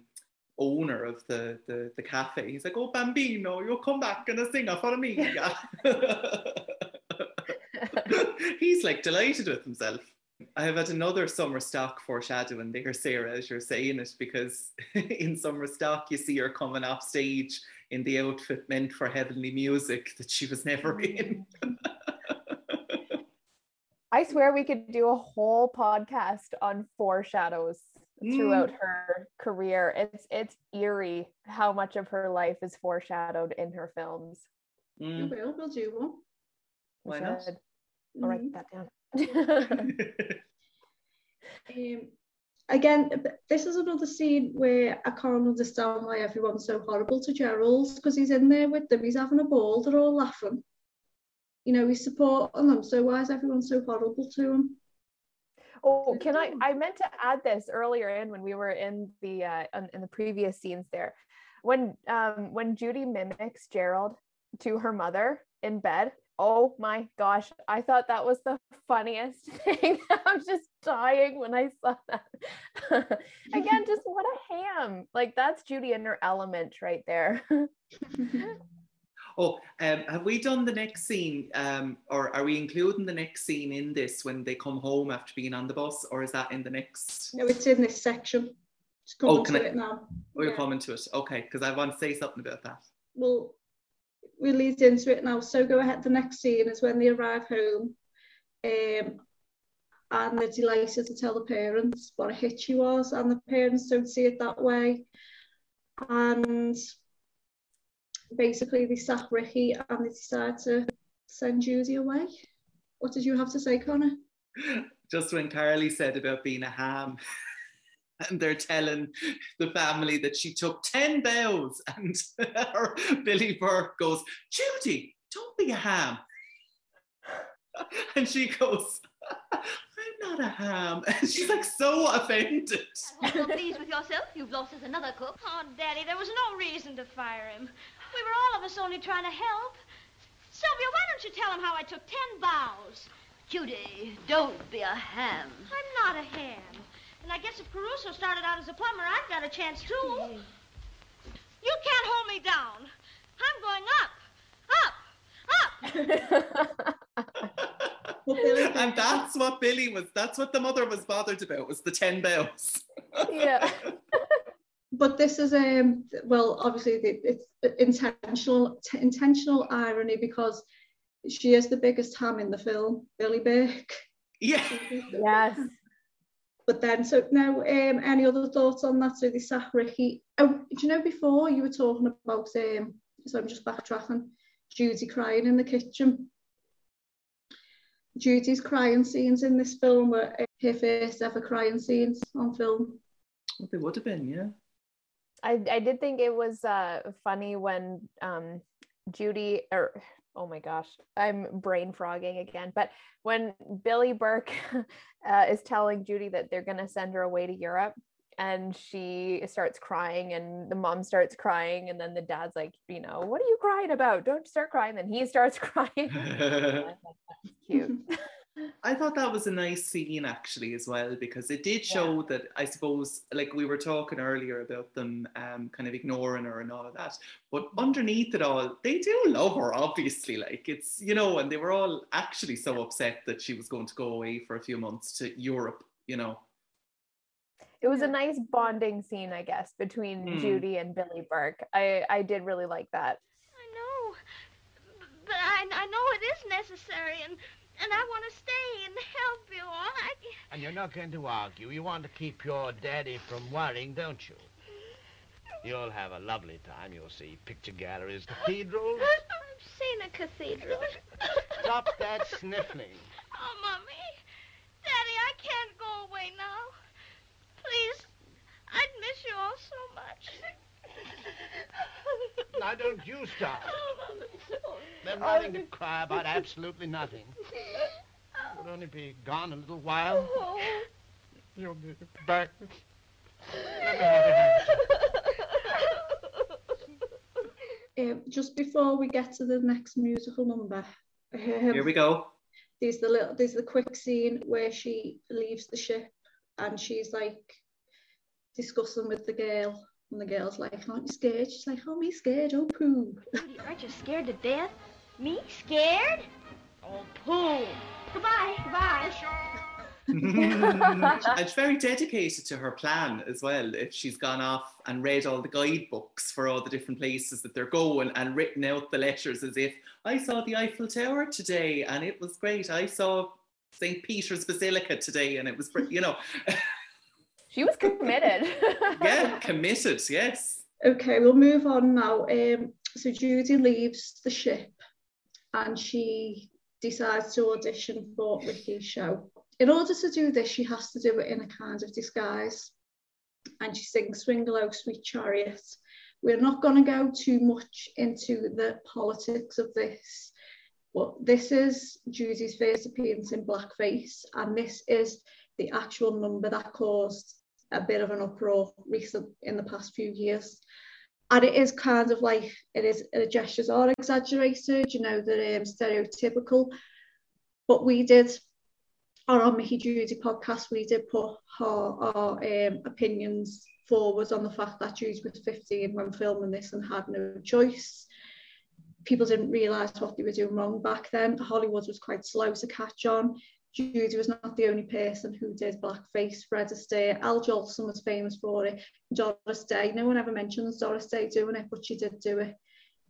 owner of the, the, the cafe. He's like, oh, Bambino, you'll come back and sing for me. He's like delighted with himself. I have had another summer stock foreshadowing there, Sarah, as you're saying it, because [LAUGHS] in summer stock you see her coming off stage in the outfit meant for heavenly music that she was never in. I swear we could do a whole podcast on foreshadows throughout Mm. her career. It's it's eerie how much of her life is foreshadowed in her films. We Mm. will, we'll do one. Why We not? I'll write Mhm. that down. Um, [LAUGHS] again, this is another scene where I can't understand why everyone's so horrible to Gerald because he's in there with them, he's having a ball, they're all laughing. You know, he's supporting them, so why is everyone so horrible to him? Oh, can I? I meant to add this earlier in when we were in the uh, in, in the previous scenes there, when um when Judy mimics Gerald to her mother in bed. Oh my gosh, I thought that was the funniest [LAUGHS] thing. I was just dying when I saw that. [LAUGHS] Again, just what a ham! Like that's Judy in her element right there. [LAUGHS] Oh, um, have we done the next scene, um, or are we including the next scene in this when they come home after being on the bus, or is that in the next? No, it's in this section. Just Oh, coming can to I- it now. Oh, you're Yeah. coming to it. Okay, because I want to say something about that. Well, we lead into it now. So go ahead. The next scene is when they arrive home, um, and they're delighted to tell the parents what a hit she was, and the parents don't see it that way. And basically, they sack Ricky and they decide to send Judy away. What did you have to say, Connor? [LAUGHS] Just when Carly said about being a ham, [LAUGHS] and they're telling the family that she took 10 bows, [LAUGHS] and her, Billie Burke goes, Judy, don't be a ham. And she goes, [LAUGHS] I'm not a ham. [LAUGHS] And she's like so offended. Well, pleased with yourself? You've lost us another cook. Oh, Daddy, there was no reason to fire him. We were all of us only trying to help. Sylvia, why don't you tell him how I took ten bows? Judy, don't be a ham. I'm not a ham. And I guess if Caruso started out as a plumber, I've got a chance too. You can't hold me down. I'm going up, up, up. [LAUGHS] and that's what Billie was, that's what the mother was bothered about, was the 10 bells. [LAUGHS] yeah. But this is um well obviously it's intentional t- intentional irony because she is the biggest ham in the film, Billie Burke. Yeah. Yes. But then so now um any other thoughts on that? So they sack Ricky. Oh, do you know before you were talking about um so I'm just backtracking, Judy crying in the kitchen. Judy's crying scenes in this film were uh, her first ever crying scenes on film. Well, they would have been, yeah. I, I did think it was uh, funny when um, Judy, or oh my gosh, I'm brain frogging again. But when Billie Burke [LAUGHS] uh, is telling Judy that they're going to send her away to Europe, and she starts crying, and the mom starts crying, and then the dad's like, you know, what are you crying about? Don't start crying. Then he starts [LAUGHS] crying. [LAUGHS] Cute. I thought that was a nice scene actually as well because it did show that I suppose like we were talking earlier about them um, kind of ignoring her and all of that, but underneath it all, they do love her obviously. Like it's you know, and they were all actually so upset that she was going to go away for a few months to Europe. You know, it was a nice bonding scene, I guess, between Hmm. Judy and Billie Burke. I I did really like that. I know. But I, I know it is necessary, and, and I want to stay and help you all. I, And you're not going to argue. You want to keep your daddy from worrying, don't you? You'll have a lovely time. You'll see picture galleries, cathedrals. I've [LAUGHS] seen a cathedral. [LAUGHS] Stop that sniffling. Oh, Mommy. Daddy, I can't go away now. Please, I'd miss you all so much. Now, don't you start. They're running to cry about absolutely nothing. We'll only be gone a little while. You'll be back. Let me have your hand. Um, just before we get to the next musical number, um, here we go. There's the little, there's the quick scene where she leaves the ship and she's like discussing with the girl And the girl's like, aren't you scared? She's like, oh, me scared, oh, poo. Judy, aren't you scared to death? Me scared? Oh, pooh. Goodbye, goodbye. [LAUGHS] and she's very dedicated to her plan as well. If she's gone off and read all the guidebooks for all the different places that they're going and written out the letters as if I saw the Eiffel Tower today and it was great. I saw St. Peter's Basilica today and it was, you know. [LAUGHS] she was committed. [LAUGHS] yeah, [LAUGHS] committed, yes. Okay, we'll move on now. Um, so Judy leaves the ship and she decides to audition for Ricky's show. In order to do this, she has to do it in a kind of disguise. And she sings Swing Low, Sweet Chariot. We're not going to go too much into the politics of this, but this is Judy's first appearance in blackface, and this is the actual number that caused a bit of an uproar recent in the past few years. And it is kind of like it is the gestures are exaggerated, you know, they're um, stereotypical. But we did on our Mickey Judy podcast, we did put our, our um, opinions forward on the fact that Judy was 15 when filming this and had no choice. People didn't realise what they were doing wrong back then. Hollywood was quite slow to catch on. Judy was not the only person who did blackface. Fred Astaire, Al Jolson was famous for it. Doris Day, no one ever mentions Doris Day doing it, but she did do it.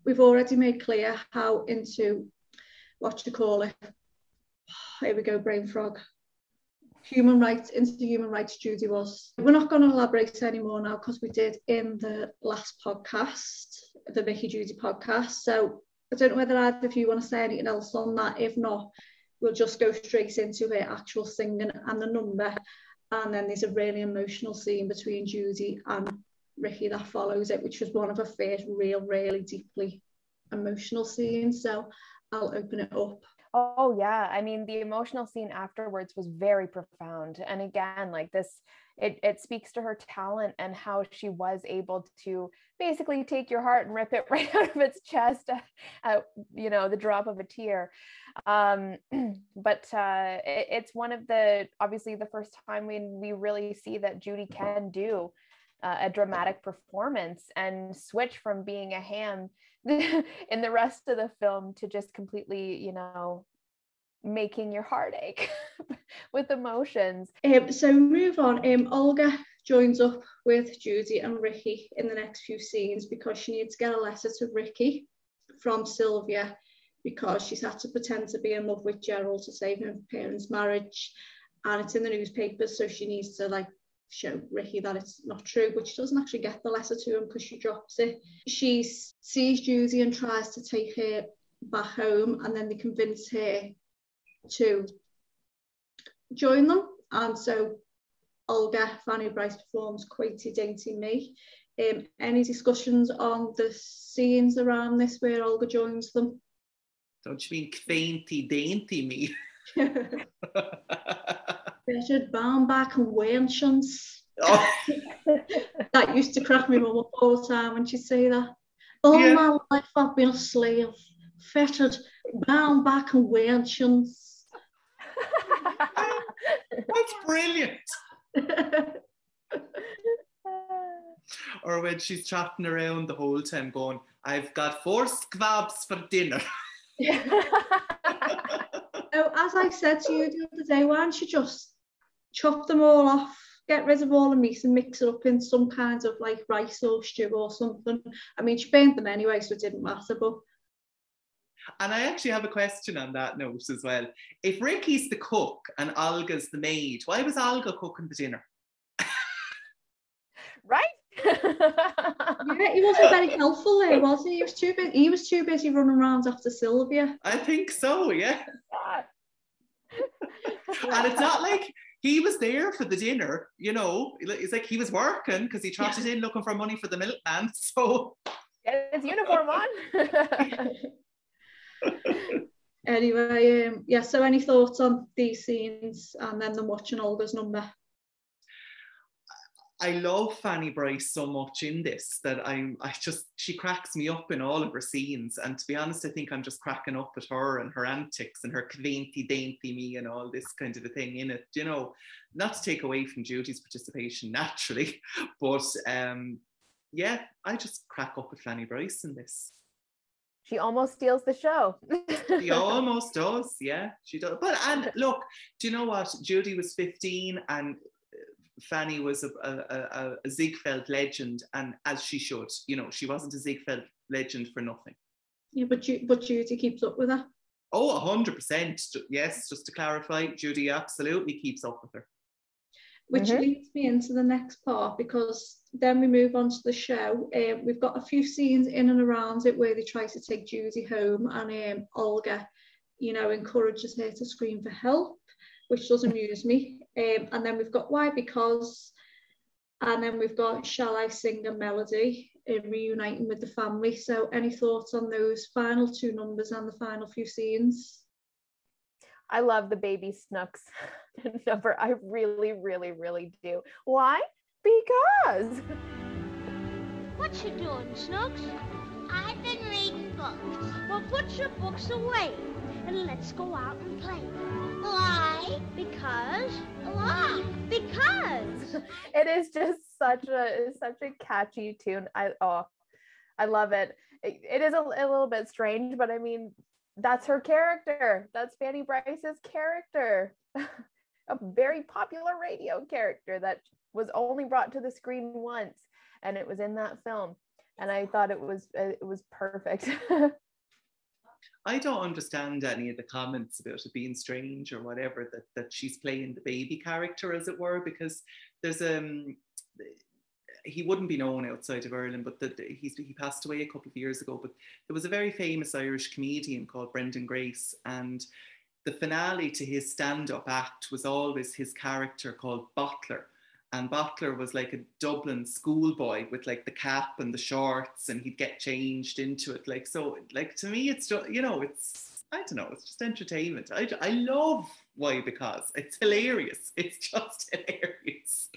We've already made clear how into what you call it. [SIGHS] Here we go, brain frog. Human rights, into human rights Judy was. We're not going to elaborate anymore now because we did in the last podcast, the Mickey Judy podcast. So I don't know whether either of you want to say anything else on that. If not, we'll just go straight into her actual singing and the number. And then there's a really emotional scene between Judy and Ricky that follows it, which was one of her first real, really deeply emotional scenes. So I'll open it up. Oh, yeah. I mean, the emotional scene afterwards was very profound. And again, like this, it, it speaks to her talent and how she was able to basically take your heart and rip it [LAUGHS] right out of its chest at, at you know, the drop of a tear. Um, [CLEARS THROAT] but uh, it, it's one of the, obviously, the first time when we really see that Judy can do uh, a dramatic performance and switch from being a ham [LAUGHS] in the rest of the film to just completely, you know, making your heart ache [LAUGHS] with emotions. Um, so move on. Um, Olga joins up with Judy and Ricky in the next few scenes because she needs to get a letter to Ricky from Sylvia because she's had to pretend to be in love with Gerald to save her parents' marriage. And it's in the newspapers, so she needs to like show Ricky that it's not true, but she doesn't actually get the letter to him because she drops it. She sees Judy and tries to take her back home, and then they convince her to join them. And so Olga, Fanny Brice performs Quaity Dainty Me. Um, any discussions on the scenes around this where Olga joins them? Don't you mean Quainty Dainty Me? [LAUGHS] [LAUGHS] [LAUGHS] Richard Baumbach and Wenchens. Oh. [LAUGHS] that used to crack me mum up all the time when she'd say that. All yeah. my life I've been a slave, fettered, bound back and Wenchens. [LAUGHS] That's brilliant. [LAUGHS] or when she's chatting around the whole time going, I've got four squabs for dinner. oh, as I said to you the other day, why don't you just chop them all off, get rid of all the meat and mix it up in some kind of like rice or stew or something. I mean, she burnt them anyway, so it didn't matter, but and I actually have a question on that note as well. If Ricky's the cook and Olga's the maid, why was Olga cooking the dinner? [LAUGHS] right? [LAUGHS] yeah, he wasn't very helpful there, was he? He was too busy. He was too busy running around after Sylvia. I think so. Yeah. [LAUGHS] and it's not like he was there for the dinner, you know. It's like he was working because he trotted yeah. in looking for money for the milkman. [LAUGHS] So get his uniform on. [LAUGHS] anyway, um, yeah. So, any thoughts on these scenes and then them watching Olga's number? I love Fanny Brice so much in this that I'm I just she cracks me up in all of her scenes. And to be honest, I think I'm just cracking up at her and her antics and her quainty dainty me and all this kind of a thing in it. You know, not to take away from Judy's participation naturally, [LAUGHS] but um yeah, I just crack up with Fanny Brice in this. She almost steals the show. she almost does, yeah, she does. But and look, do you know what? Judy was 15 and Fanny was a, a, a, a Ziegfeld legend, and as she should, you know, she wasn't a Ziegfeld legend for nothing. Yeah, but Ju- but Judy keeps up with her. Oh, hundred percent. Yes, just to clarify, Judy absolutely keeps up with her. Which mm-hmm. leads me into the next part because then we move on to the show. Um, we've got a few scenes in and around it where they try to take Judy home, and um, Olga, you know, encourages her to scream for help, which does amuse me. Um, and then we've got why because, and then we've got shall I sing a melody, uh, reuniting with the family. So, any thoughts on those final two numbers and the final few scenes? I love the baby Snooks [LAUGHS] number. I really, really, really do. Why? Because. What you doing, Snooks? I've been reading books. Well, put your books away and let's go out and play. Why? Because. Why? Because. [LAUGHS] it is just such a such a catchy tune. I oh, I love it. it, it is a, a little bit strange, but I mean, that's her character. That's Fanny Brice's character. [LAUGHS] a very popular radio character that was only brought to the screen once, and it was in that film. And I thought it was it was perfect. [LAUGHS] I don't understand any of the comments about it being strange or whatever that that she's playing the baby character, as it were, because there's um he wouldn't be known outside of Ireland, but the, he's, he passed away a couple of years ago. But there was a very famous Irish comedian called Brendan Grace, and the finale to his stand-up act was always his character called Bottler. And Bottler was like a Dublin schoolboy with like the cap and the shorts, and he'd get changed into it. Like so, like to me, it's just you know, it's I don't know, it's just entertainment. I I love why because it's hilarious. [LAUGHS] It's just hilarious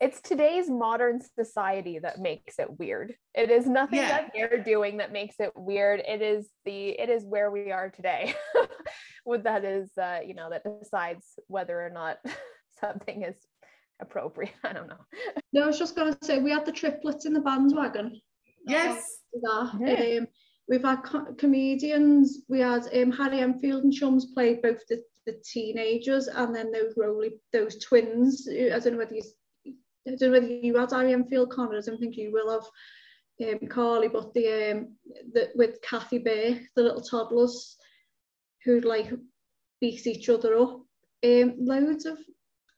it's today's modern society that makes it weird. It is nothing yeah. that they're doing that makes it weird. It is the it is where we are today. [LAUGHS] what that is uh, you know that decides whether or not [LAUGHS] something is appropriate. [LAUGHS] I don't know. No, I was just gonna say we had the triplets in the bandwagon. Yes. Yeah. Um, we've had co- comedians. We had um, Harry Enfield and Chums played both the, the teenagers and then those Rowley, those twins. I don't know whether you I don't know whether you had Harry Enfield, Connor. I don't think you will have um, Carly, but the um, the with Kathy Bay, the little toddlers who like beat each other up. Um, loads of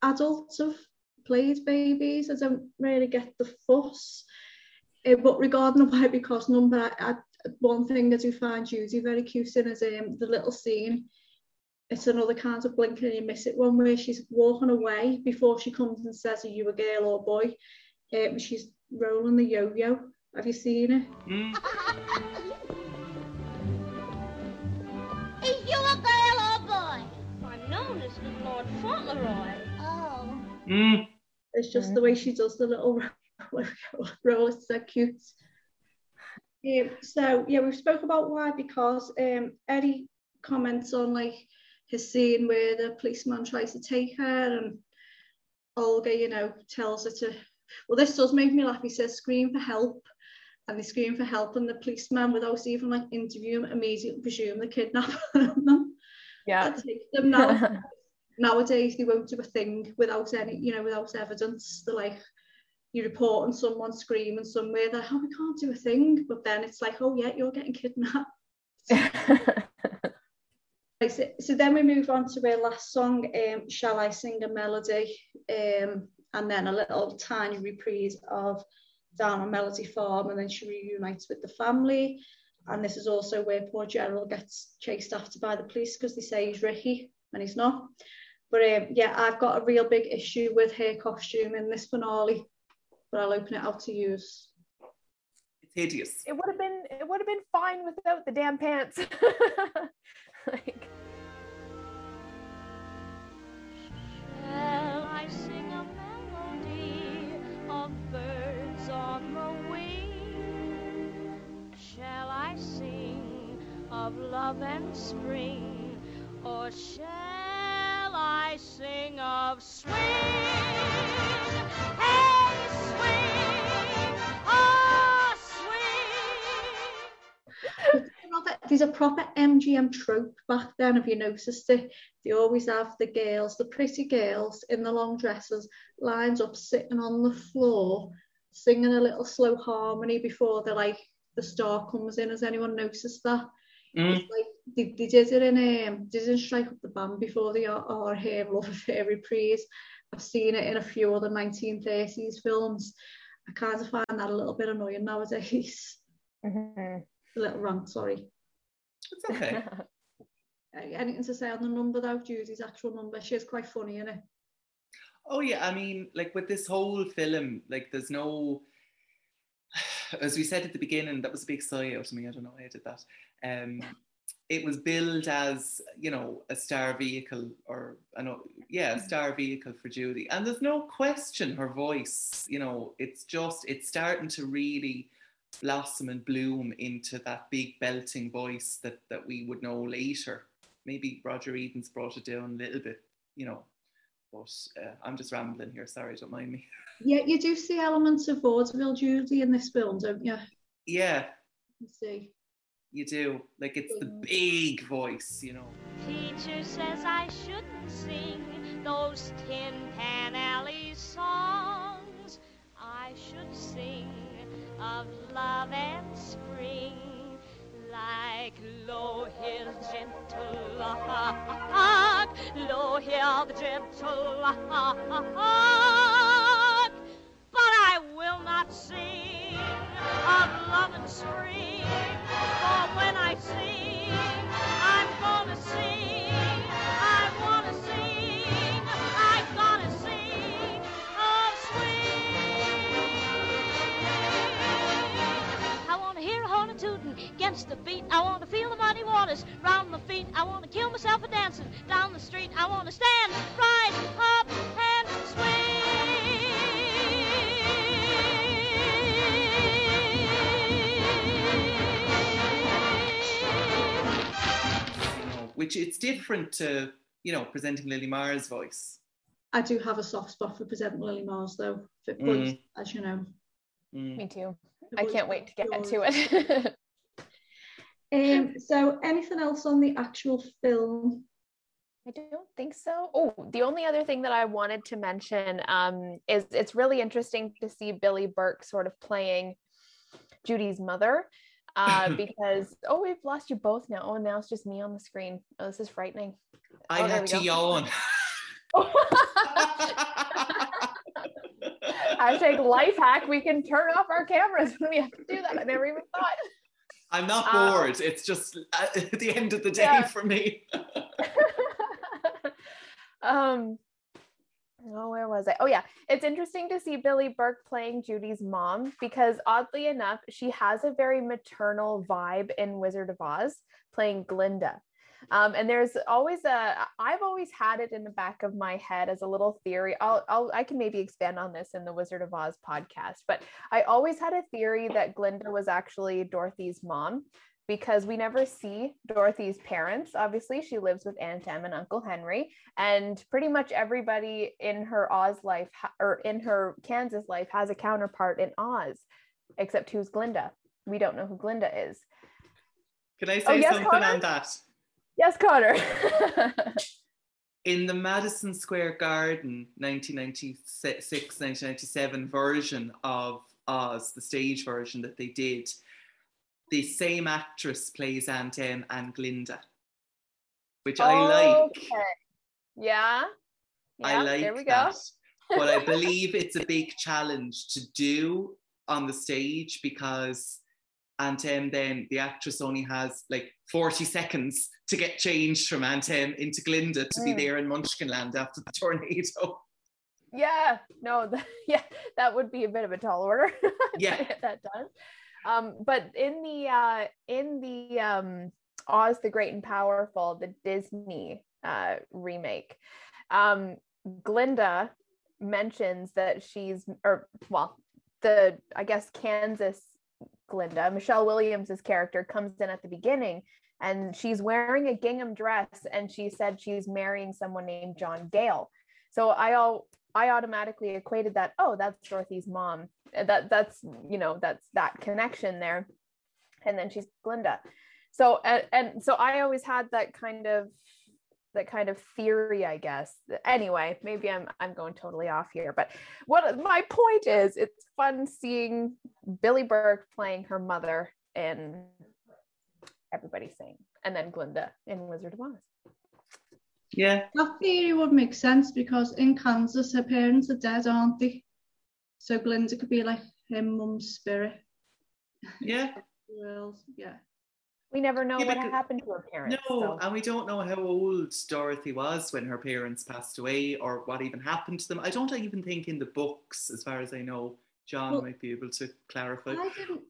adults have played babies. I don't really get the fuss. Uh, but regarding the [LAUGHS] why because number, I, I, one thing I do find Judy very cute in is um, the little scene it's another kind of blinking and you miss it one where she's walking away before she comes and says, Are you a girl or boy? Um, she's rolling the yo yo. Have you seen it? Mm. [LAUGHS] Is you a girl or boy? I'm known as Lord Fauntleroy. Oh. Mm. It's just mm. the way she does the little roll. It's so cute. Um, so yeah, we've spoke about why because um, Eddie comments on like his scene where the policeman tries to take her and Olga, you know, tells her to, well, this does make me laugh. He says, scream for help. And they scream for help, and the policeman, without even like interviewing, immediately presume the kidnapper them. Yeah. Take them now. [LAUGHS] Nowadays, they won't do a thing without any, you know, without evidence. They're like, you report on someone screaming somewhere, they're like, oh, we can't do a thing. But then it's like, oh, yeah, you're getting kidnapped. [LAUGHS] So, so then we move on to our last song, um, Shall I Sing a Melody? Um, and then a little tiny reprise of Down on Melody Farm, and then she reunites with the family. And this is also where poor Gerald gets chased after by the police because they say he's Ricky and he's not. But um, yeah, I've got a real big issue with her costume in this finale, but I'll open it out to use. It's hideous. It would have been it would have been fine without the damn pants. [LAUGHS] like Shall I sing a melody of birds on the wing? Shall I sing of love and spring? Or shall I sing of swing. Hey, swing, oh, swing. Proper MGM trope back then. Have you noticed it? They always have the girls, the pretty girls in the long dresses, lined up, sitting on the floor, singing a little slow harmony before the like the star comes in. Has anyone noticed that? Mm. It's like they, they did it in um strike up the band before the or, or Our Love Affair reprise. I've seen it in a few other 1930s films. I kind of find that a little bit annoying nowadays. Mhm. A little rant, sorry. It's okay. [LAUGHS] Uh, Anything to say on the number though, Judy's actual number? She is quite funny, isn't it? Oh yeah, I mean, like with this whole film, like there's no, [SIGHS] as we said at the beginning, that was a big sigh out of me. I don't know why I did that. Um, it was billed as you know a star vehicle, or I know, yeah, a star vehicle for Judy, and there's no question her voice. You know, it's just it's starting to really blossom and bloom into that big belting voice that that we would know later. Maybe Roger Edens brought it down a little bit, you know. But uh, I'm just rambling here. Sorry, don't mind me. Yeah, you do see elements of vaudeville Judy in this film, don't you? Yeah, You see. You do. Like it's the mm-hmm. big voice, you know. Teacher says I shouldn't sing those Tin Pan Alley songs. I should sing of love and spring, like low hill gentle lark, low hill the gentle lark. But I will not sing of love and spring, for when I sing, I'm gonna sing. I wanna sing. I'm gonna sing of swing. I wanna hear a horn a tootin' against the beat. I wanna feel the muddy waters round my feet. I wanna kill myself a dancing down the street. I wanna stand right up which it's different to you know presenting Lily Mars' voice. I do have a soft spot for presenting Lily Mars though, for Mm. voice, as you know. Me too. I can't wait to get actors. to it. [LAUGHS] Um, so anything else on the actual film? I don't think so. Oh, the only other thing that I wanted to mention um, is it's really interesting to see Billie Burke sort of playing Judy's mother uh, [LAUGHS] because, oh, we've lost you both now. Oh, now it's just me on the screen. Oh, this is frightening. I Oh, had to go. yawn. [LAUGHS] Hashtag life hack. We can turn off our cameras when we have to do that. I never even thought. I'm not Uh, bored. It's just at [LAUGHS] at the end of the day Yeah. for me. um oh where was i? Oh yeah. It's interesting to see billie burke playing judy's mom because oddly enough she has a very maternal vibe in wizard of oz playing glinda. Um, and there's always a i've always had it in the back of my head as a little theory. I'll, I'll i can maybe expand on this in the wizard of oz podcast but i always had a theory that glinda was actually dorothy's mom because we never see Dorothy's parents. Obviously, she lives with Aunt Em and Uncle Henry, and pretty much everybody in her Oz life ha- or in her Kansas life has a counterpart in Oz, except who's Glinda. We don't know who Glinda is. Can I oh, say Oh, yes, something Connor? on that? Yes, Connor. [LAUGHS] In the Madison Square Garden 1996 1997 version of Oz, the stage version that they did, the same actress plays Aunt Em and Glinda, which I like. Okay. Yeah. I like there we go. that. but I [LAUGHS] believe it's a big challenge to do on the stage because Aunt Em then the actress only has like 40 seconds to get changed from Aunt Em into Glinda to be Mm. there in Munchkinland after the [LAUGHS] tornado. Yeah, no, th- [LAUGHS] yeah, that would be a bit of a tall order. Yeah. to get that done. Um, but in the uh, in the um, Oz the Great and Powerful, the Disney uh, remake, um, Glinda mentions that she's or well, the I guess Kansas Glinda, Michelle Williams's character comes in at the beginning and she's wearing a gingham dress and she said she's marrying someone named John Gale. So I all I automatically equated that, oh, that's Dorothy's mom. Uh, That that's you know, that's that connection there. And then she's Glinda. so and, and so I always had that kind of that kind of theory, I guess. Anyway, maybe I'm I'm going totally off here, but what my point is, it's fun seeing Billie Burke playing her mother in Everybody Sing, and then Glinda in Wizard of Oz. Yeah. That theory would make sense because in Kansas, her parents are dead, aren't they? So Glinda could be like her mum's spirit. Yeah. [LAUGHS] Well, yeah. We never know Yeah, what because- happened to her parents. No, so- and we don't know how old Dorothy was when her parents passed away or what even happened to them. I don't even think in the books, as far as I know, John Well, might be able to clarify. I didn't.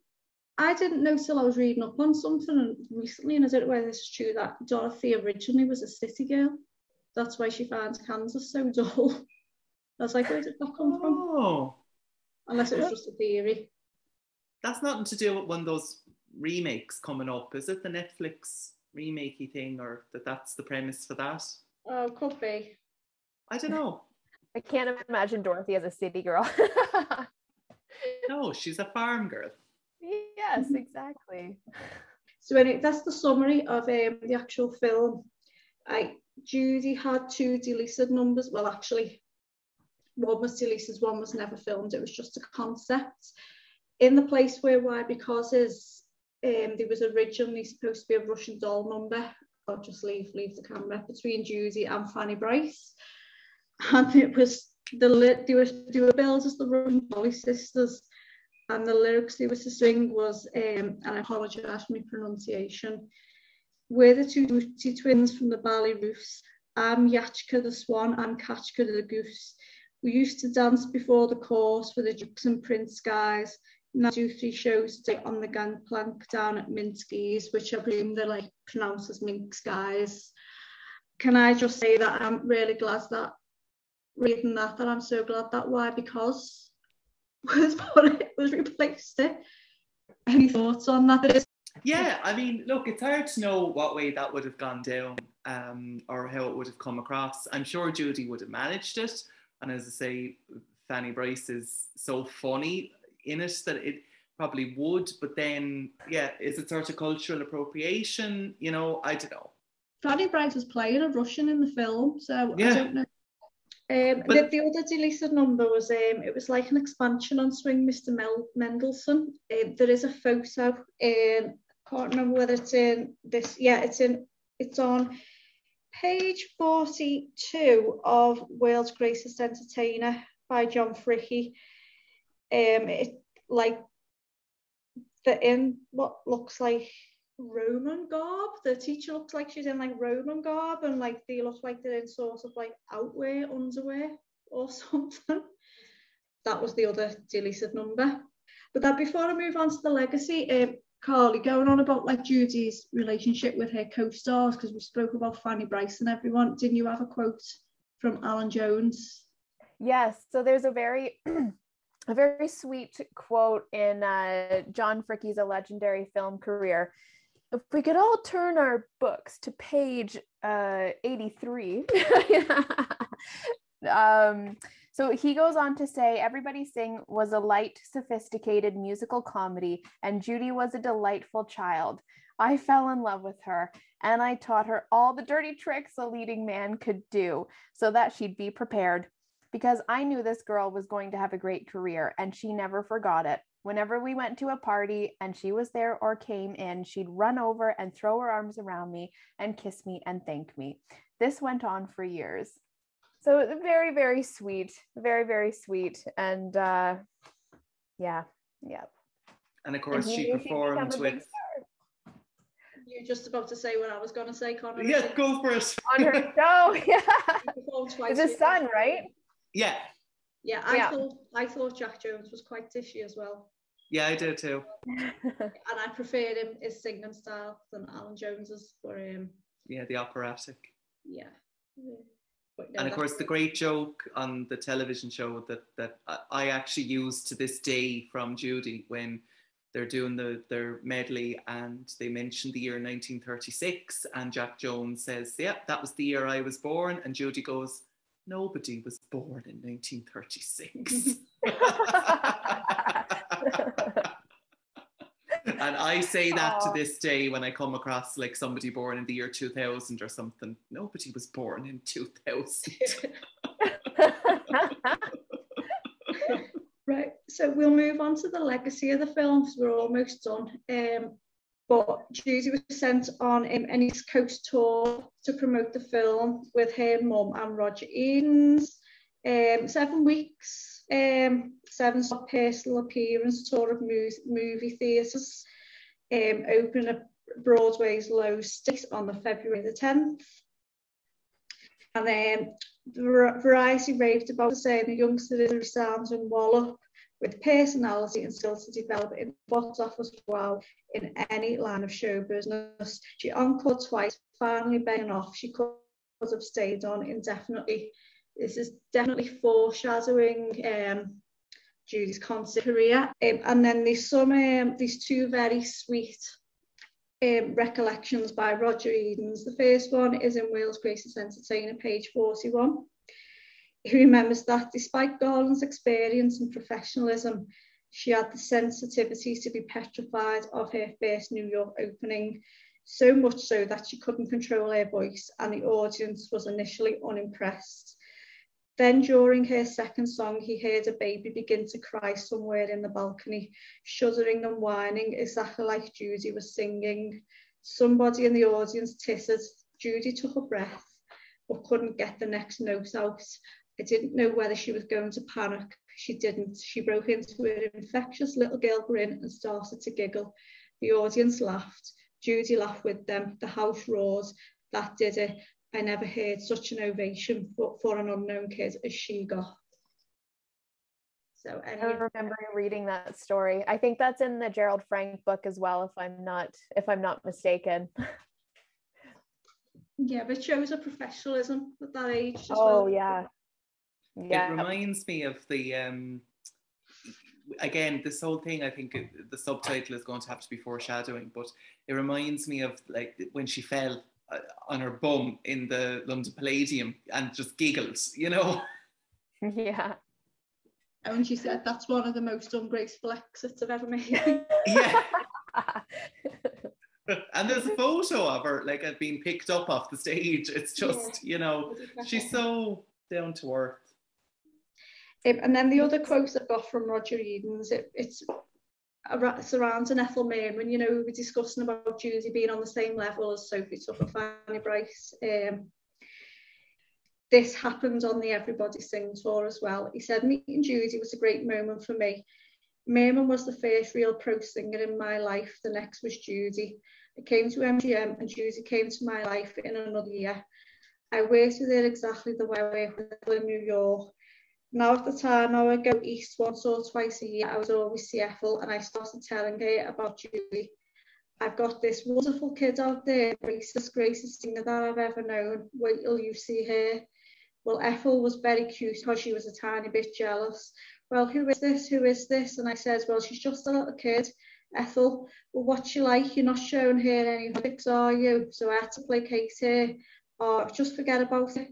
I didn't know till I was reading up on something recently, and I don't know whether this is true that Dorothy originally was a city girl. That's why she finds Kansas so dull. [LAUGHS] I was like, where did that come from? Oh. Unless it was just a theory. that's nothing to do with one of those remakes coming up. Is it the Netflix remakey thing, or that that's the premise for that? Oh, could be. I don't know. [LAUGHS] I can't imagine Dorothy as a city girl. [LAUGHS] No, she's a farm girl. yes, exactly. So anyway, that's the summary of um, the actual film. I Judy had two deleted numbers. Well, actually, one was deleted, one was never filmed. It was just a concept. In the place where why because is um, there was originally supposed to be a Russian doll number. I'll just leave leave the camera between Judy and Fanny Brice, and it was the. They were they were billed as the Russian Dolly sisters and the lyrics they were to sing was, um, and I apologise for my pronunciation, we're the two Doody twins from the Bally Roofs. I'm Yachka the swan, I'm Kachka the goose. We used to dance before the course for the Dukes and Prince guys. Now do three shows today on the gangplank down at Minsky's, which I presume they're like pronounced as Minx guys. Can I just say that I'm really glad that reading that, that I'm so glad that why because [LAUGHS] was put it was replaced it. Any thoughts on that? Yeah, I mean, look, it's hard to know what way that would have gone down um, or how it would have come across. I'm sure Judy would have managed it. And as I say, Fanny Brice is so funny in it that it probably would. But then, yeah, is it sort of cultural appropriation? You know, I don't know. Fanny Brice was playing a Russian in the film, so Yeah. I don't know. Um, But- the, the other deleted number was um, it was like an expansion on Swing Mr. Mel- Mendelssohn. Um, there is a photo in I can't remember whether it's in this. Yeah, it's in it's on page 42 of World's Greatest Entertainer by John Fricke. Um, it like they're in what looks like Roman garb. The teacher looks like she's in like Roman garb, and like they look like they're in sort of like outwear, underwear, or [LAUGHS] something. That was the other deleted number. But that before I move on to the legacy, um, Carly, going on about like Judy's relationship with her co-stars, because we spoke about Fanny Brice and everyone. Didn't you have a quote from Allan Jones? Yes. So there's a very [CLEARS THROAT] a very sweet quote in uh, John Fricke's A Legendary Film Career. If we could all turn our books to page uh, 83. [LAUGHS] um, so he goes on to say, Everybody Sing was a light, sophisticated musical comedy, and Judy was a delightful child. I fell in love with her, and I taught her all the dirty tricks a leading man could do so that she'd be prepared because I knew this girl was going to have a great career and she never forgot it. Whenever we went to a party and she was there or came in, she'd run over and throw her arms around me and kiss me and thank me. This went on for years. So very, very sweet, very, very sweet. And uh, yeah, yeah. And of course, he she knew performed with. You're just about to say what I was going to say, Connor. Yeah, go for it. On her [LAUGHS] show, [LAUGHS] yeah. performed It's his son, right? Yeah, Yeah, I Yeah. thought I thought Jack Jones was quite dishy as well, yeah, I do too. [LAUGHS] and I preferred him his singing style than Allan Jones's. For um, Yeah, the operatic. yeah. Yeah. No, and of course, the great joke on the television show that that I- I actually use to this day from Judy when they're doing the their medley and they mention the year 1936 and Jack Jones says, "Yeah, that was the year I was born," and Judy goes, "Nobody was born in 1936." [LAUGHS] [LAUGHS] And I say that Aw. to this day when I come across like somebody born in the year 2000 or something. Nobody was born in 2000. [LAUGHS] Right, so we'll move on to the legacy of the film because we're almost done. Um, but Judy was sent on um, an East Coast tour to promote the film with her mum and Roger Edens. Um, seven weeks, um, seven stop personal appearance tour of movie theatres, um, open at Broadway's Loew's State on the February the 10th. And then Var- Variety raved about the saying the youngster is a sounding wallop with personality and skill to develop in box office well in any line of show business. She encored twice, finally begging off. She could have stayed on indefinitely. This is definitely foreshadowing um, Judy's concert career. Um, and then there's some um, these two very sweet um, recollections by Roger Edens. The first one is in World's Greatest Entertainer, page 41. He remembers that despite Garland's experience and professionalism, she had the sensitivity to be petrified of her first New York opening, so much so that she couldn't control her voice and the audience was initially unimpressed. Then during her second song, he heard a baby begin to cry somewhere in the balcony, shuddering and whining exactly like Judy was singing. Somebody in the audience tittered. Judy took a breath, but couldn't get the next note out. I didn't know whether she was going to panic. She didn't. She broke into an infectious little girl grin and started to giggle. The audience laughed. Judy laughed with them. The house roared. That did it. I never heard such an ovation for, for an unknown kid as she got. So I any remember reading that story. I think that's in the Gerald Frank book as well, if I'm not if I'm not mistaken. [LAUGHS] yeah, but it shows a professionalism at that age. As Oh well. yeah. Yeah. It reminds me of the um again this whole thing I think the subtitle is going to have to be foreshadowing but it reminds me of like when she fell on her bum in the London Palladium and just giggled you know? [LAUGHS] Yeah. And she said that's one of the most ungraceful exits I've ever made. yeah. [LAUGHS] And there's a photo of her like uh, being picked up off the stage. It's just you know she's so down to earth. Um, and then the other quote I've got from Roger Edens, it, it's ar- an Ethel Merman. You know, we were discussing about Judy being on the same level as Sophie Tuck and Fanny Brice. Um, this happened on the Everybody Sing tour as well. He said, meeting Judy was a great moment for me. Merman was the first real pro singer in my life. The next was Judy. I came to MGM and Judy came to my life in another year. I worked with her exactly the way I work with her in New York. Now at the time I would go east once or twice a year, I was always see Ethel and I started telling her about Julie. I've got this wonderful kid out there, greatest, greatest singer that I've ever known. Wait till you see her. Well, Ethel was very cute because she was a tiny bit jealous. Well, who is this? Who is this? And I said, well, she's just a little kid. Ethel, well, what's she like? You're not showing her any pics, are you? So I had to placate her. Or just forget about it.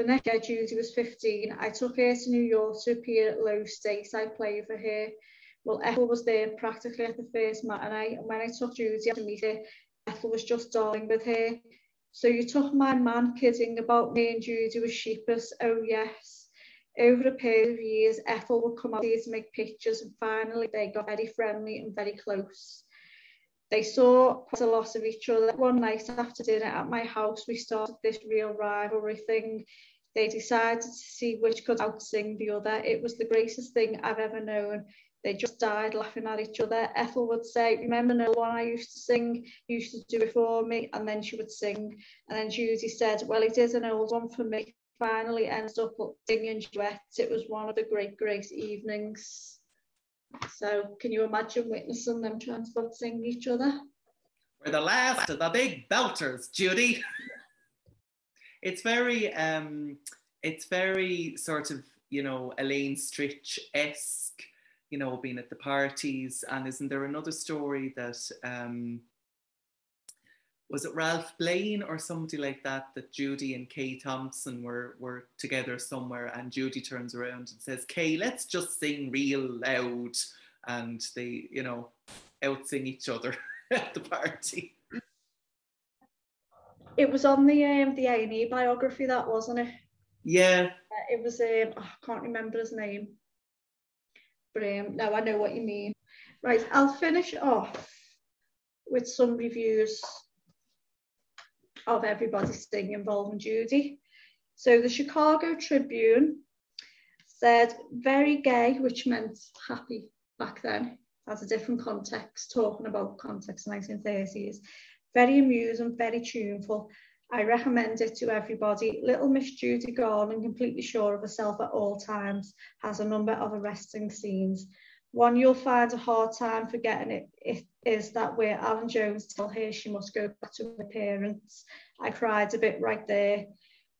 The next year, Judy was 15. I took her to New York to appear at Loew's State. I played for her. Well, Ethel was there practically at the first matinee. And when I took Judy to meet her, Ethel was just darling with her. So you took my man kidding about me and Judy was sheepish. Oh, yes. Over a period of years, Ethel would come out here to make pictures, and finally they got very friendly and very close. They saw quite a lot of each other. One night after dinner at my house, we started this real rivalry thing. They decided to see which could outsing the other. It was the greatest thing I've ever known. They just died laughing at each other. Ethel would say, Remember the one I used to sing? You used to do it for me. And then she would sing. And then Judy said, Well, it is an old one for me. Finally ends up singing duets. It was one of the great, great evenings. So can you imagine witnessing them to sing each other? We're the last of the big belters, Judy. It's very, um, it's very sort of, you know, Elaine Stritch esque, you know, being at the parties. And isn't there another story that um, was it Ralph Blane or somebody like that? That Judy and Kay Thompson were were together somewhere, and Judy turns around and says, "Kay, let's just sing real loud." And they, you know, out sing each other [LAUGHS] at the party. It was on the um, the A&E biography, that wasn't it? Yeah. Uh, it was, um, oh, I can't remember his name. But um, no, I know what you mean. Right, I'll finish off with some reviews of Everybody Sing involving Judy. So the Chicago Tribune said very gay, which meant happy back then, has a different context, talking about context 1930s. Very amusing, very tuneful. I recommend it to everybody. Little Miss Judy Garland, completely sure of herself at all times, has a number of arresting scenes. One you'll find a hard time forgetting it, it is that where Allan Jones tell her she must go back to her parents. I cried a bit right there.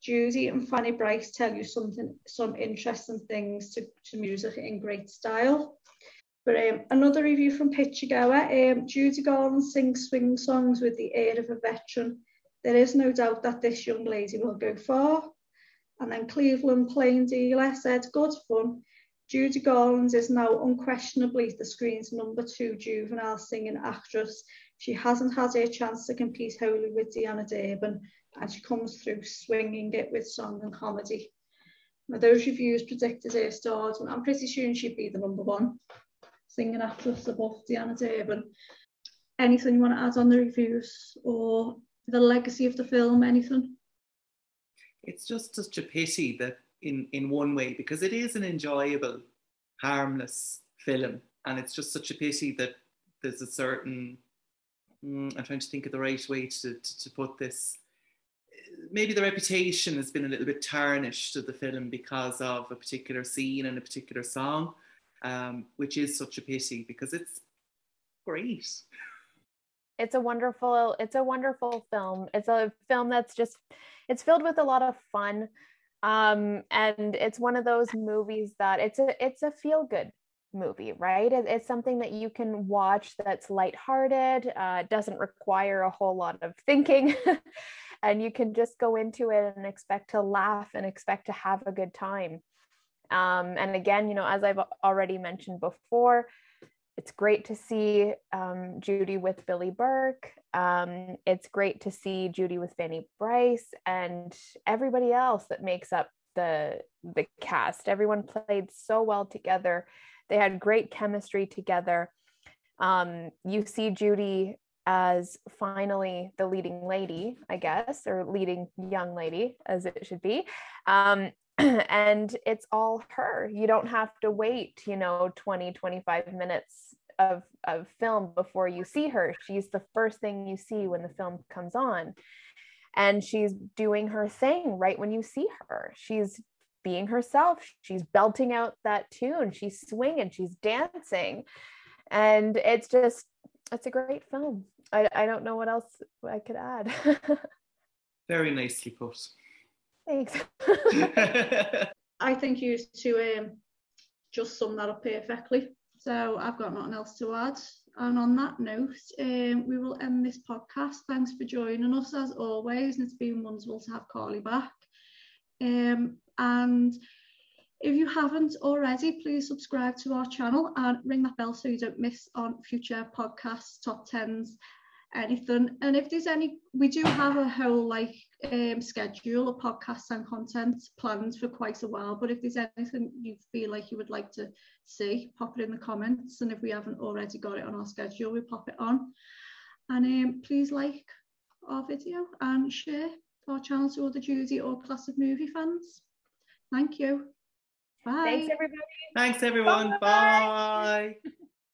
Judy and Fanny Brice tell you something, some interesting things to, to music in great style. But um, another review from Goer, um, Judy Garland sings swing songs with the air of a veteran. There is no doubt that this young lady will go far. And then Cleveland Plain Dealer said, good fun. Judy Garland is now unquestionably the screen's number two juvenile singing actress. She hasn't had her chance to compete wholly with Deanna Durbin, and she comes through swinging it with song and comedy. Now, those reviews predicted her stars, and I'm pretty sure she'd be the number one singing actress above Deanna Durbin. Anything you want to add on the reviews or the legacy of the film, anything? It's just such a pity that in, in one way, because it is an enjoyable, harmless film, and it's just such a pity that there's a certain, mm, I'm trying to think of the right way to, to, to put this, maybe the reputation has been a little bit tarnished of the film because of a particular scene and a particular song, um, which is such a pity because it's great. It's a wonderful, it's a wonderful film. It's a film that's just, it's filled with a lot of fun. Um, and it's one of those movies that it's a, it's a feel good movie, right? It, it's something that you can watch that's lighthearted, uh, doesn't require a whole lot of thinking. [LAUGHS] and you can just go into it and expect to laugh and expect to have a good time. Um, and again, you know, as I've already mentioned before, it's great to see um, Judy with Billie Burke. Um, it's great to see Judy with Fanny Brice and everybody else that makes up the the cast. Everyone played so well together. They had great chemistry together. Um, you see Judy as finally the leading lady, I guess, or leading young lady, as it should be. Um, [CLEARS THROAT] and it's all her. You don't have to wait, you know, 20, 25 minutes of, of film before you see her. She's the first thing you see when the film comes on. And she's doing her thing right when you see her. She's being herself. She's belting out that tune. She's swinging, she's dancing. And it's just, it's a great film. I, I don't know what else I could add. [LAUGHS] Very nicely put. Thanks. [LAUGHS] [LAUGHS] I think you used to um, just sum that up perfectly. So I've got nothing else to add. And on that note, um, we will end this podcast. Thanks for joining us as always. And it's been wonderful to have Carly back. Um, and if you haven't already, please subscribe to our channel and ring that bell so you don't miss on future podcasts, top tens, anything. And if there's any, we do have a whole like um, schedule of podcasts and content plans for quite a while. But if there's anything you feel like you would like to see, pop it in the comments. And if we haven't already got it on our schedule, we pop it on. And um, please like our video and share our channel to other Judy or classic movie fans. Thank you. Bye. Thanks, everybody. Thanks, everyone. Bye. Bye. [LAUGHS]